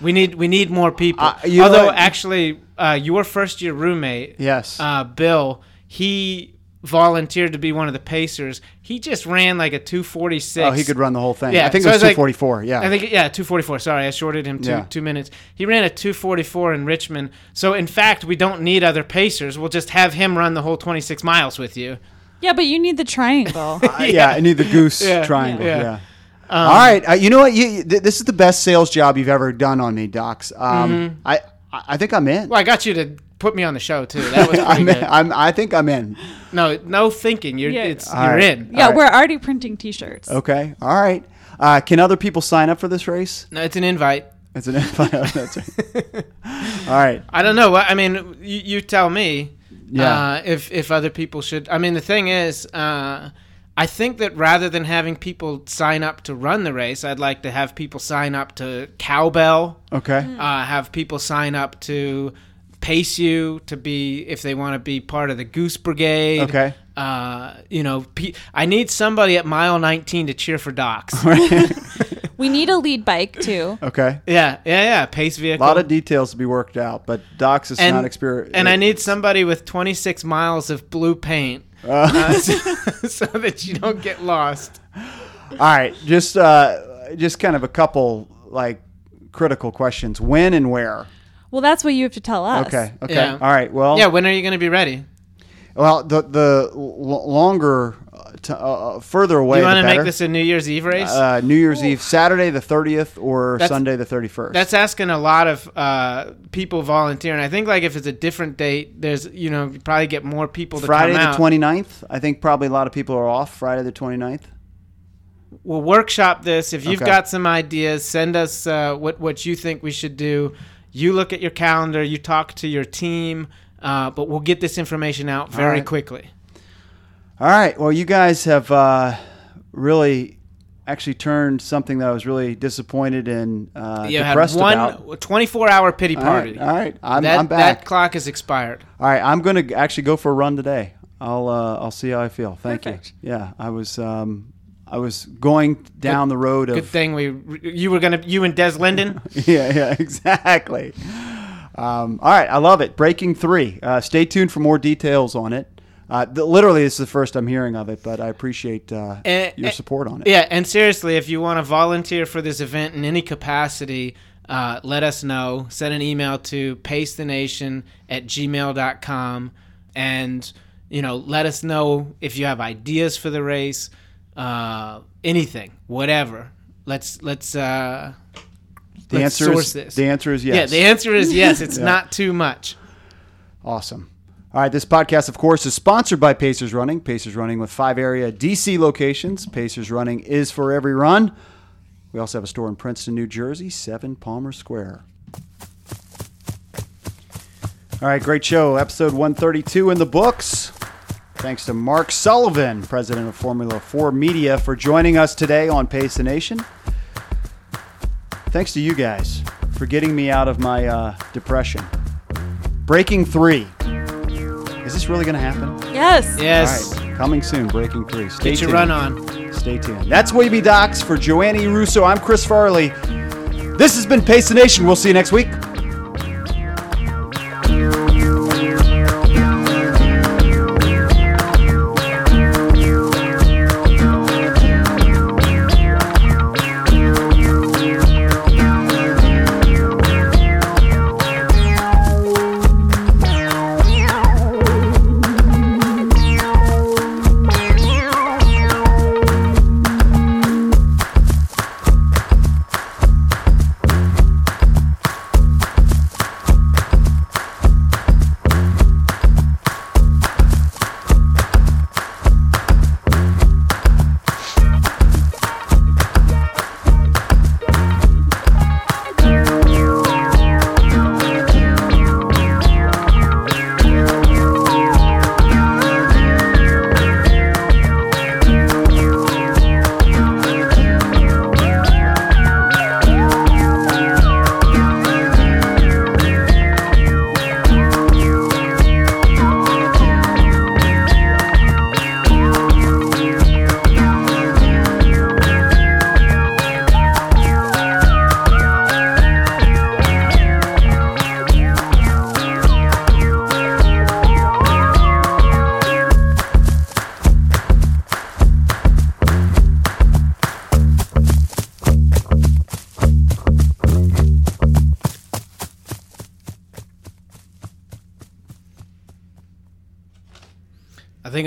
We need we need more people. Uh, Although actually, uh, your first year roommate, Yes. uh, Bill, he volunteered to be one of the pacers. He just ran like a two forty six. oh, he could run the whole thing. Yeah, I think so it I was was like- 244. yeah. I think yeah, two forty four. Sorry, I shorted him two Yeah. two minutes. He ran a two forty four in Richmond. So in fact, we don't need other pacers. We'll just have him run the whole twenty six miles with you. yeah, but you need the triangle. Uh, yeah. I need the goose Yeah. triangle. Yeah. Yeah. All right. Uh, you know what? You, th- this is the best sales job you've ever done on me, Docs. Um, I, I I think I'm in. Mm-hmm. Well, I got you to put me on the show too. That was I'm, in. good. I'm, I think I'm in. No, no thinking. You're Yeah. it's All you're right. in. yeah, All right. we're already printing T-shirts. Okay. All right. Uh, can other people sign up for this race? No, it's an invite. It's an That's right. All right. I don't know. I mean, you, you tell me. Yeah. Uh, if if other people should. I mean, the thing is, uh, I think that rather than having people sign up to run the race, I'd like to have people sign up to cowbell, Okay. uh, have people sign up to pace you to be if they want to be part of the Goose Brigade. Okay. Uh, you know, pe- I need somebody at mile 19 to cheer for Docs. We need a lead bike too. Okay. yeah, yeah, yeah. Pace vehicle. A lot of details to be worked out, but Docs is and, not experienced. and I need somebody with 26 miles of blue paint uh, so, so that you don't get lost. All right, just uh, just kind of a couple like critical questions. When and where? Well, that's what you have to tell us. Okay. Okay. Yeah. All right. Well. Yeah, when are you going to be ready? Well, the the l- longer, uh, t- uh, uh, further away, you want to make this a New Year's Eve race? uh, New Year's Eve, Saturday the thirtieth, or That's- Sunday the thirty first. That's asking a lot of uh, people volunteering. I think like if it's a different date, there's you know you probably get more people to Friday come the out. 29th. I think probably a lot of people are off Friday the 29th. We'll workshop this. If you've Okay. got some ideas, send us uh, what what you think we should do. You look at your calendar. You talk to your team. Uh, but we'll get this information out very right. quickly. All right. Well, you guys have uh, really actually turned something that I was really disappointed and uh, You had one about. 24 hour pity party. right. All right. I'm, that, I'm back. that clock has expired. All right, I'm going to actually go for a run today. I'll uh, I'll see how I feel. Thank Perfect. you. Yeah, I was um, I was going down the road of Good thing we you were gonna you and Des Linden. yeah yeah exactly. Um, all right, I love it. Breaking three. Uh, stay tuned for more details on it. Uh, the, literally, this is the first I'm hearing of it, but I appreciate uh, Eh, your support on it. Yeah, and seriously, if you want to volunteer for this event in any capacity, uh, let us know. Send an email to pacethenation at gmail.com and, you know, let us know if you have ideas for the race, uh, anything, whatever. Let's, let's, uh, the let's answer source is this. the answer is yes. Yeah, the answer is yes. It's Yeah. not too much. Awesome. All right, this podcast, of course, is sponsored by Pacers Running. Pacers Running with five area DC locations. Pacers Running is for every run. We also have a store in Princeton, New Jersey, 7 Palmer Square. All right, great show. Episode 132 in the books. Thanks to Mark Sullivan, president of Formula 4 Media, for joining us today on Pace the Nation. Thanks to you guys for getting me out of my uh, depression. Breaking three. Is this really going to happen? Yes. Yes. All right, coming soon. Breaking three. Stay Get your tuned. run on. Stay tuned. That's Weeby Docs for Joanne Russo. I'm Chris Farley. This has been Pace the Nation. We'll see you next week.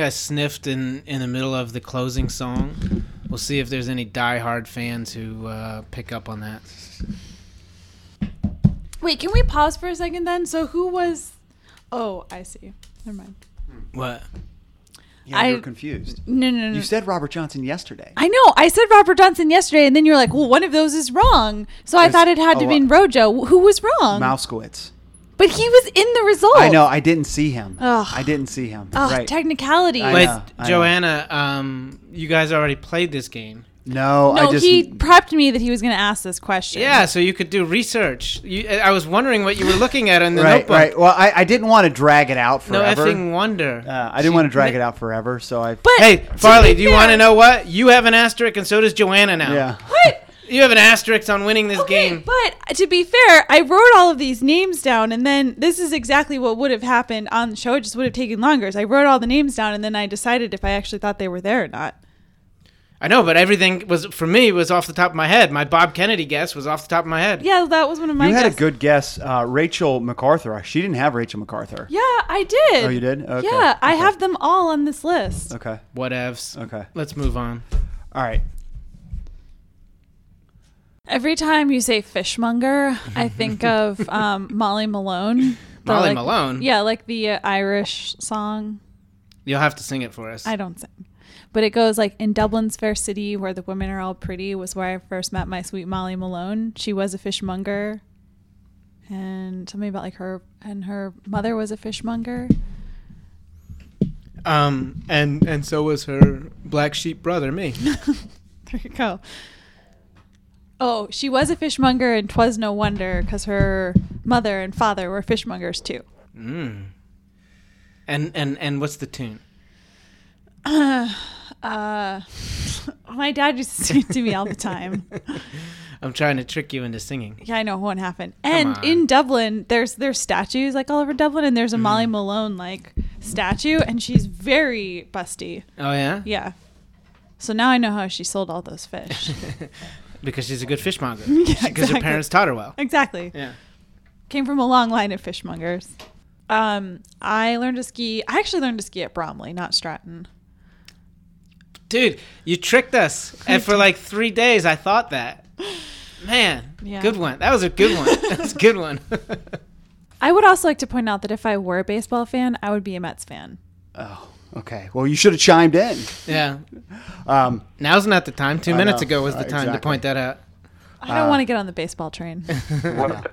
I sniffed in in the middle of the closing song. We'll see if there's any diehard fans who uh, pick up on that. Wait, can we pause for a second then? So who was? Oh, I see. Never mind. What? Yeah, I- you're confused. No, no, no. You said Robert Johnson yesterday. I know. I said Robert Johnson yesterday, and then you're like, "Well, one of those is wrong." So I thought it had to be Rojo. Who was wrong? Mouskowitz. But he was in the result. I know. I didn't see him. Ugh. I didn't see him. Oh, right. technicality. I Wait, know, I know. Joanna, um, you guys already played this game. no, no, I just. he prepped me that he was going to ask this question. Yeah, so you could do research. You, I was wondering what you were looking at in the right, notebook. right. Well, I, I didn't want to drag it out forever. No forever. effing wonder. uh, I didn't want to drag it out forever, so I. But hey, Farley, do you want to know what? You have an asterisk, and so does Joanna now. Yeah. What? You have an asterisk on winning this Okay, game. but to be fair, I wrote all of these names down, and then this is exactly what would have happened on the show. It just would have taken longer. So I wrote all the names down, and then I decided if I actually thought they were there or not. I know, but everything was for me was off the top of my head. My Bob Kennedy guess was off the top of my head. Yeah, that was one of my. You had a good guess, uh, Rachel MacArthur. She didn't have Rachel MacArthur. Yeah, I did. Oh, you did? Okay. Yeah, I have them all on this list. Okay. Whatevs. Okay. Let's move on. All right. Every time you say fishmonger, I think of um, Molly Malone. The, Molly like- Malone? Yeah, like the uh, Irish song. You'll have to sing it for us. I don't sing. But it goes like in Dublin's fair city where the women are all pretty was where I first met my sweet Molly Malone. She was a fishmonger. And something about like her and her mother was a fishmonger. Um, and and so was her black sheep brother, me. There you go. Oh, she was a fishmonger and 'twas no wonder because her mother and father were fishmongers too. Mm. And and and what's the tune? Uh, my dad used to sing it to me all the time. I'm trying to trick you into singing. Yeah, I know it won't happen. And in Dublin, there's there's statues like all over Dublin, and there's a Molly Mm. Malone like statue, and she's very busty. Oh yeah, Yeah. So now I know how she sold all those fish. because she's a good fishmonger. Yeah, Because her parents taught her well. exactly. Yeah. Came from a long line of fishmongers. Um, I learned to ski. I actually learned to ski at Bromley, not Stratton. Dude, you tricked us. And for like three days, I thought that. Man, Yeah. good one. That was a good one. That was a good one. I would also like to point out that if I were a baseball fan, I would be a Mets fan. Oh, okay. Well, you should have chimed in. yeah. Um, Now's not the time. Two I minutes know. ago was the Uh, time to point that out. I don't Uh, want to get on the baseball train. What,